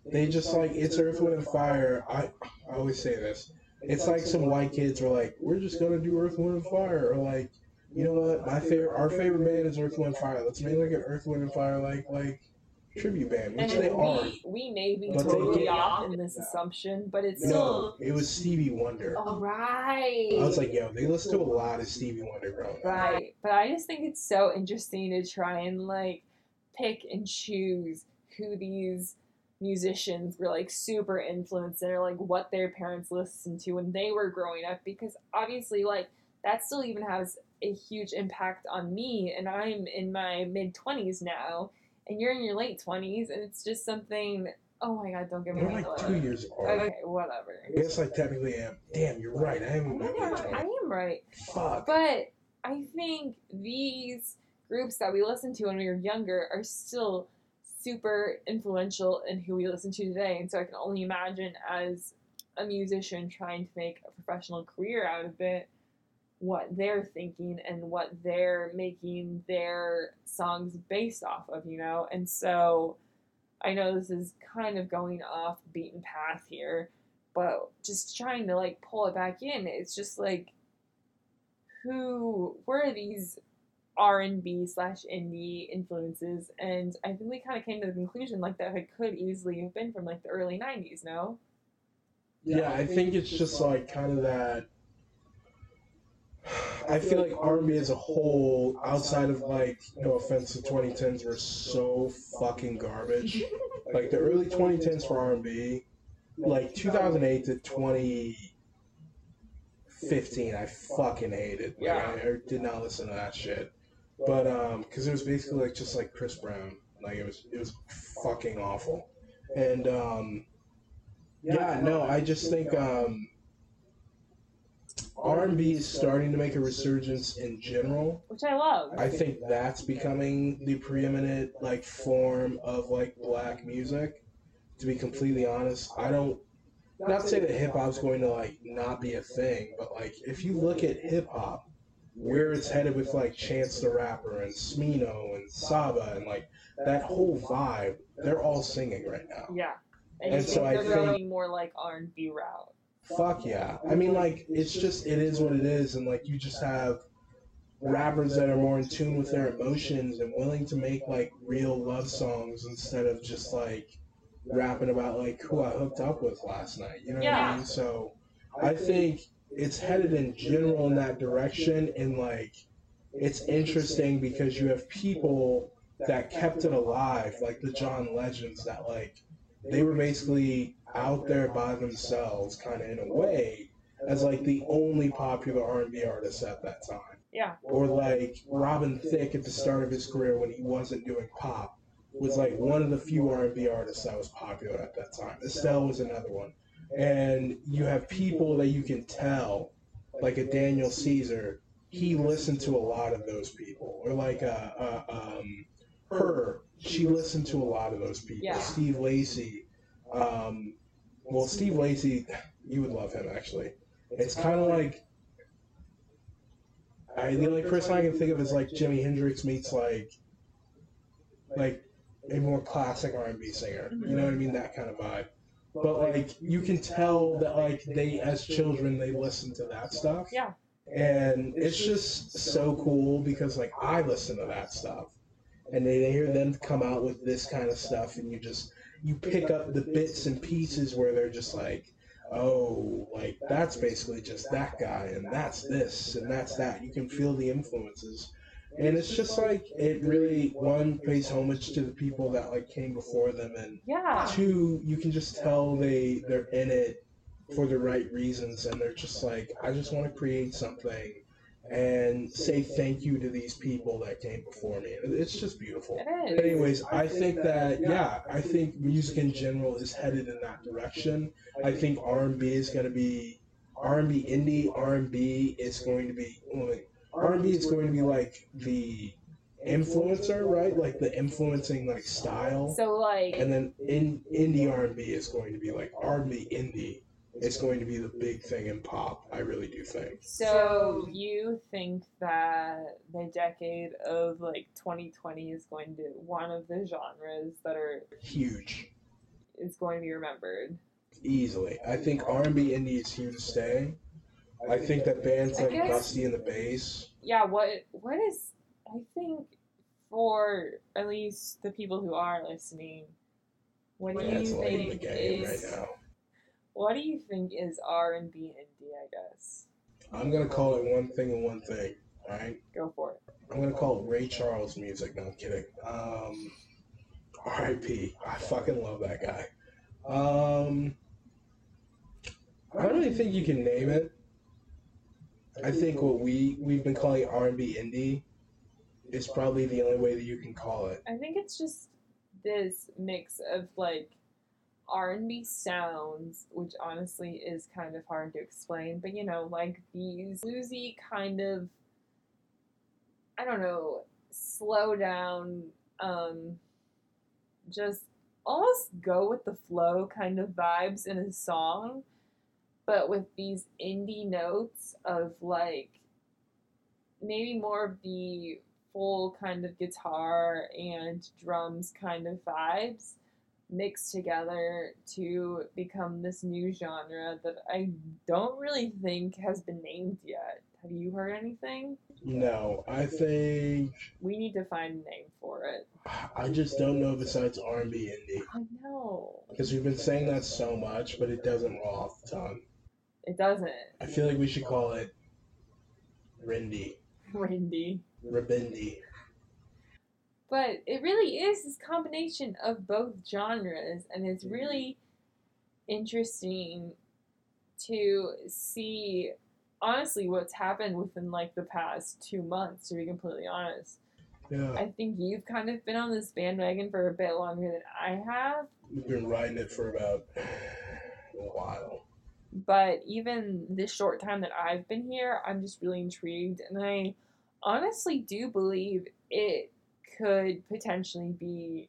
C: They just like it's Earth Wind and Fire. I I always say this. It's like some white kids were like, we're just gonna do Earth Wind and Fire, or like, you know what? My favorite, our favorite band is Earth Wind and Fire. Let's make like an Earth Wind and Fire like like tribute band, which
B: and
C: they
B: we,
C: are.
B: we may be
C: But
B: totally off in this assumption, but it's
C: No,
B: still
C: it was Stevie Wonder.
B: oh, right.
C: I was like, yo, they listen to a lot of Stevie Wonder growing up.
B: right. But I just think it's so interesting to try and like pick and choose who these musicians were like super influenced and like what their parents listened to when they were growing up because obviously like that still even has a huge impact on me and I'm in my mid 20s now and you're in your late 20s and it's just something oh my god don't get me
C: We're
B: wrong
C: like two years apart.
B: okay whatever
C: I guess I technically am. Damn, you're right. I am oh my
B: I am right
C: Fuck.
B: but I think these groups that we listened to when we were younger are still super influential in who we listen to today. And so I can only imagine as a musician trying to make a professional career out of it, what they're thinking and what they're making their songs based off of, you know? And so I know this is kind of going off beaten path here, but just trying to like pull it back in, it's just like who were these R and B slash indie influences, and I think we kind of came to the conclusion like that it could easily have been from like the early '90s. No,
C: Yeah, I think it's just like kind of that. I feel like R&B as a whole, outside of like, no offense to 2010s, were so fucking garbage. Like the early 2010s for R&B, like 2008 to 2015, I fucking hated. Like,
B: Yeah.
C: I, I did not listen to that shit. But um, because it was basically like just like Chris Brown, like it was it was fucking awful. And um, yeah, no, I just think um, R&B is starting to make a resurgence in general.
B: which I love.
C: I think that's becoming the preeminent like form of like black music. To be completely honest, I don't not say that hip hop's going to like not be a thing, but like if you look at hip hop, where it's headed with like Chance the Rapper and Smino and Saba and like that whole vibe, they're all singing right now.
B: yeah, and,
C: And so I
B: they're
C: think-
B: going more like R and B route.
C: Fuck yeah. I mean, like, it's just, it is what it is. And, like, you just have rappers that are more in tune with their emotions and willing to make, like, real love songs instead of just, like, rapping about, like, who I hooked up with last night. You know what I mean? So, I think it's headed in general in that direction. And, like, it's interesting because you have people that kept it alive, like the John Legends that, like, they were basically out there by themselves, kind of in a way, as like the only popular R&B artist at that time.
B: Yeah.
C: Or like Robin Thicke at the start of his career when he wasn't doing pop was like one of the few R&B artists that was popular at that time. Estelle was another one. And you have people that you can tell, like a Daniel Caesar, he listened to a lot of those people. Or like uh, uh, um, her, she listened to a lot of those people.
B: Yeah.
C: Steve Lacy. Um, well, Steve Lacy, you would love him actually. It's kind of like I, the only person I can think of is like Jimi Hendrix meets like like a more classic R and B singer. You know what I mean? That kind of vibe. But like you can tell that like they as children they listen to that stuff.
B: Yeah.
C: And it's just so cool because like I listen to that stuff. And they, they hear them come out with this kind of stuff and you just you pick up the bits and pieces where they're just like oh, like that's basically just that guy, and that's this, and that's that. You can feel the influences. And it's just like it really one pays homage to the people that like came before them, and
B: Yeah.
C: two, you can just tell they they're in it for the right reasons, and they're just like, I just want to create something and say thank you to these people that came before me. It's just beautiful.
B: It is.
C: Anyways, I think that yeah, I think music in general is headed in that direction. I think R and B is going to be R and B indie. R and B is going to be R and B is going to be like the influencer, right? Like the influencing like style.
B: So like
C: And then in indie R and B is going to be like R and B indie. It's going to be the big thing in pop. I really do think.
B: So you think that the decade of like 2020 is going to one of the genres that are
C: Huge.
B: is going to be remembered?
C: easily. I think R and B indie is here to stay. I think that bands like
B: guess-
C: Busty and the Bass,
B: Yeah. What what is I think for at least the people who are listening, what do you think
C: game
B: is
C: right now.
B: What do you think is R and B indie? I guess
C: I'm gonna call it one thing and one thing. All right,
B: go for it.
C: I'm gonna call it Ray Charles music. No, I'm kidding. Um, R.I.P. I fucking love that guy. Um, I don't really think you can name it. I think what we we've been calling R&B indie is probably the only way that you can call it.
B: I think it's just this mix of like R and B sounds, which honestly is kind of hard to explain, but you know, like these bluesy kind of I don't know, slow down, um just almost go with the flow kind of vibes in a song, but with these indie notes of like maybe more of the full kind of guitar and drums kind of vibes mixed together to become this new genre that I don't really think has been named yet. Have you heard anything?
C: No, I think
B: We need to find a name for it.
C: I just don't know besides R&B indie
B: I know.
C: because we've been saying that so much, but it doesn't roll off the tongue.
B: It doesn't.
C: I feel like we should call it Rindy,
B: Randy.
C: Rabindi.
B: But it really is this combination of both genres, and it's mm-hmm. really interesting to see honestly what's happened within like the past two months to be completely honest.
C: Yeah,
B: i think you've kind of been on this bandwagon for a bit longer than i have.
C: We've been riding it for about a while.
B: but even this short time that i've been here i'm just really intrigued and i honestly do believe it could potentially be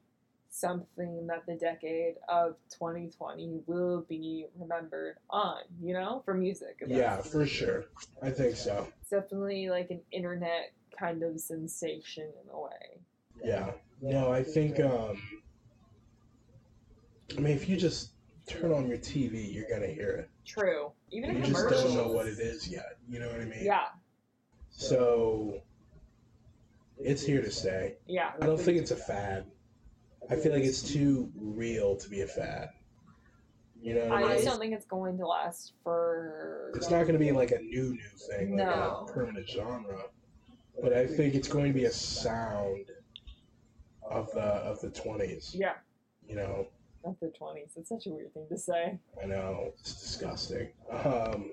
B: something that the decade of 2020 will be remembered on you know for music
C: Yeah, for sure. I think so.
B: it's definitely like an internet kind of sensation in a way
C: Yeah. No, I think. um I mean, if you just turn on your TV, you're gonna hear it.
B: true even
C: You just don't know what it is yet. You know what I mean?
B: yeah
C: So it's here to stay.
B: yeah
C: I don't think it's a fad. I feel like it's too real to be a fad. You know I
B: just don't think it's going to last for
C: It's not going to be like a new new thing, like
B: No.
C: a permanent genre. But I think it's going to be a sound of the of the twenties.
B: yeah
C: You know,
B: Not the 20s. It's such a weird thing to say.
C: I know it's disgusting. Um,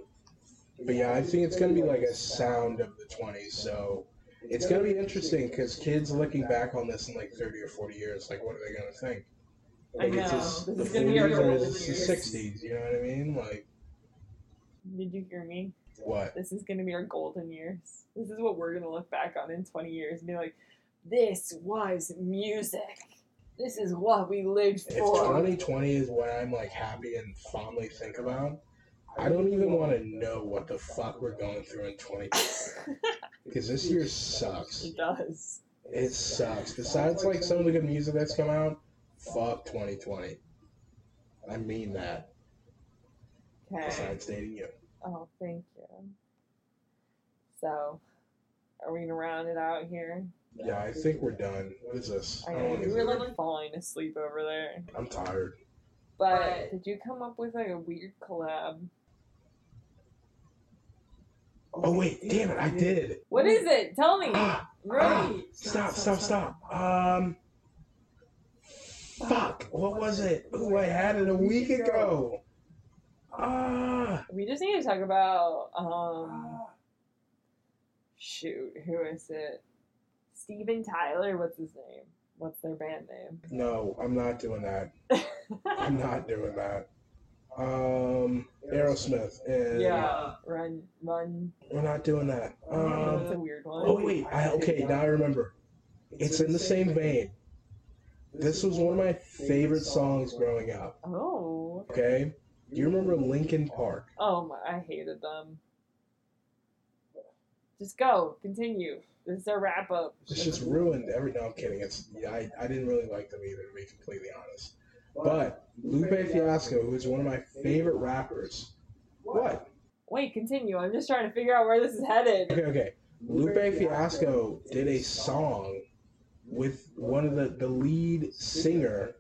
C: but yeah, I think it's gonna be like a sound of the '20s. So it's gonna be interesting because kids looking back on this in like 30 or 40 years, like what are they gonna think?
B: I
C: Like it's
B: know. This
C: the
B: is gonna be our
C: 40s or is the 60s? You know what I mean? Like
B: Did you hear me?
C: what?
B: This is going to be our golden years. This is what we're going to look back on in 20 years and be like, this was music. This is what we lived
C: If
B: for.
C: 2020 is what I'm like happy and fondly think about, I don't even want to know what the fuck we're going through in 2020 because this year sucks.
B: it does.
C: It sucks. Besides, like some of the good music that's come out, fuck 2020. I mean that.
B: Okay.
C: Besides dating you.
B: Oh, thank you. So, are we going to round it out here?
C: Yeah, I think we're done. What is this?
B: I
C: don't
B: know you
C: do
B: were like falling asleep over there.
C: I'm tired.
B: But did you come up with like a weird collab?
C: Oh wait, damn it, I did.
B: What is it? Tell me.
C: Ah,
B: I'm
C: stop, stop, stop. Um, fuck. What was it? Ooh, I had it a week ago. Ah.
B: We just need to talk about um shoot, who is it? Steven Tyler, what's his name? What's their band name?
C: No, I'm not doing that. I'm not doing that. Um, Aerosmith and
B: yeah. Run run
C: we're not doing that.
B: that's
C: Um,
B: a weird one.
C: oh wait, I, okay, now I remember. It's in the same vein. This was one of my favorite songs growing up.
B: Oh.
C: Okay, do you remember Linkin Park?
B: Oh my I hated them. Just go. Continue. This is a wrap up.
C: It's just ruined every. No, I'm kidding. It's I, I didn't really like them either, to be completely honest. But Lupe Fiasco, who is one of my favorite rappers. What?
B: Wait, continue. I'm just trying to figure out where this is headed.
C: Okay, okay. Lupe Fiasco did a song with one of the the lead singer,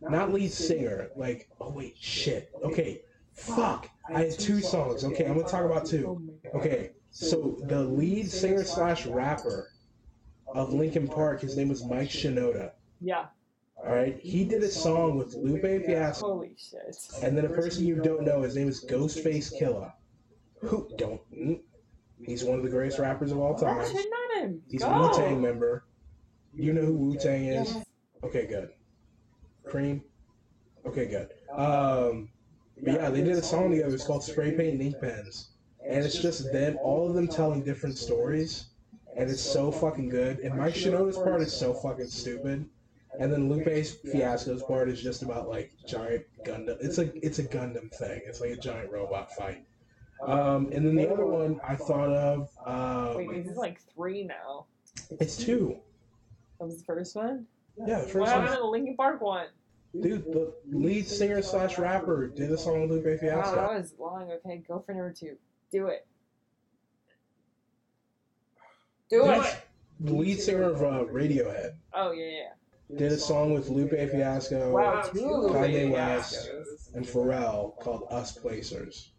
C: not lead singer. Like, oh wait, shit. Okay, fuck. I had two songs. Okay, I'm gonna talk about two. Okay, so the lead singer slash rapper of Linkin Park, his name was Mike Shinoda.
B: Yeah.
C: All right, he did a song with Lupe Fiasco,
B: Holy shit.
C: and then a person you don't know, his name is Ghostface Killah. Who don't? mm, He's one of the greatest rappers of all
B: I'm
C: time.
B: shitting on him.
C: He's a Wu Tang member. You know who Wu Tang is?
B: Yes.
C: Okay, good. Cream. Okay, good. Um, but yeah, they did a song together. It's called Spray Paint and Ink Pens, and it's just them, all of them telling different stories, and it's so fucking good. And Mike Shinoda's part is so fucking stupid, and then Lupe's Fiasco's part is just about like giant Gundam. It's like it's a Gundam thing. It's like a giant robot fight. Um, and then the other one I thought of,
B: Wait,
C: um,
B: this is like three now.
C: it's two.
B: That was the first one?
C: Yeah, the
B: What
C: first
B: happened
C: one.
B: to the Linkin Park one?
C: Dude, the lead singer slash rapper did a song with Lupe
B: Wow,
C: Fiasco.
B: that was long. Okay, go for number two. Do it. Do
C: Dude,
B: it.
C: The lead singer of uh, Radiohead
B: Oh yeah, yeah.
C: Did a song with Lupe Fiasco
B: Wow,
C: Kanye West. And Pharrell called Us Placers.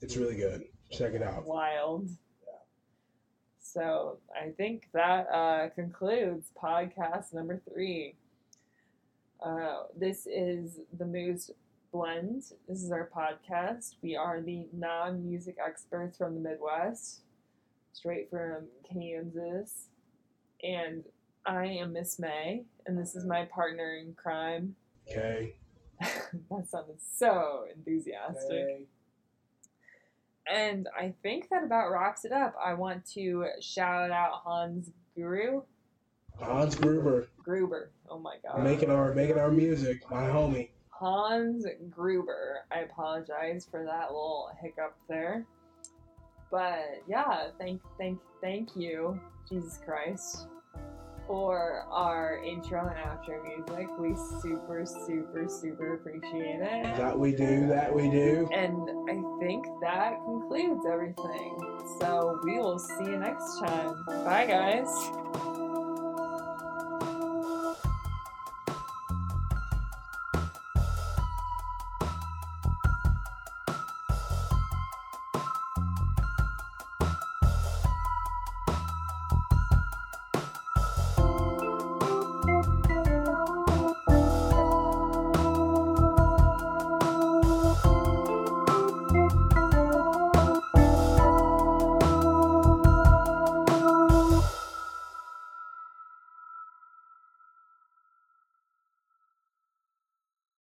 C: It's really good. Check it out.
B: Wild. So I think that uh, concludes podcast number three. Uh, this is the Moose Blend. This is our podcast. We are the non-music experts from the Midwest, straight from Kansas, and I am Miss May, and this is my partner in crime.
C: Okay.
B: that sounded so enthusiastic. And I think that about wraps it up. I want to shout out Hans Guru.
C: Hans Gruber
B: Gruber. Oh my god.
C: making our making our music. My homie.
B: Hans Gruber. I apologize for that little hiccup there. But yeah, thank thank thank you, Jesus Christ, for our intro and outro music. We super, super, super appreciate it.
C: That we do. That we do.
B: And I think that concludes everything. So we will see you next time. Bye, guys.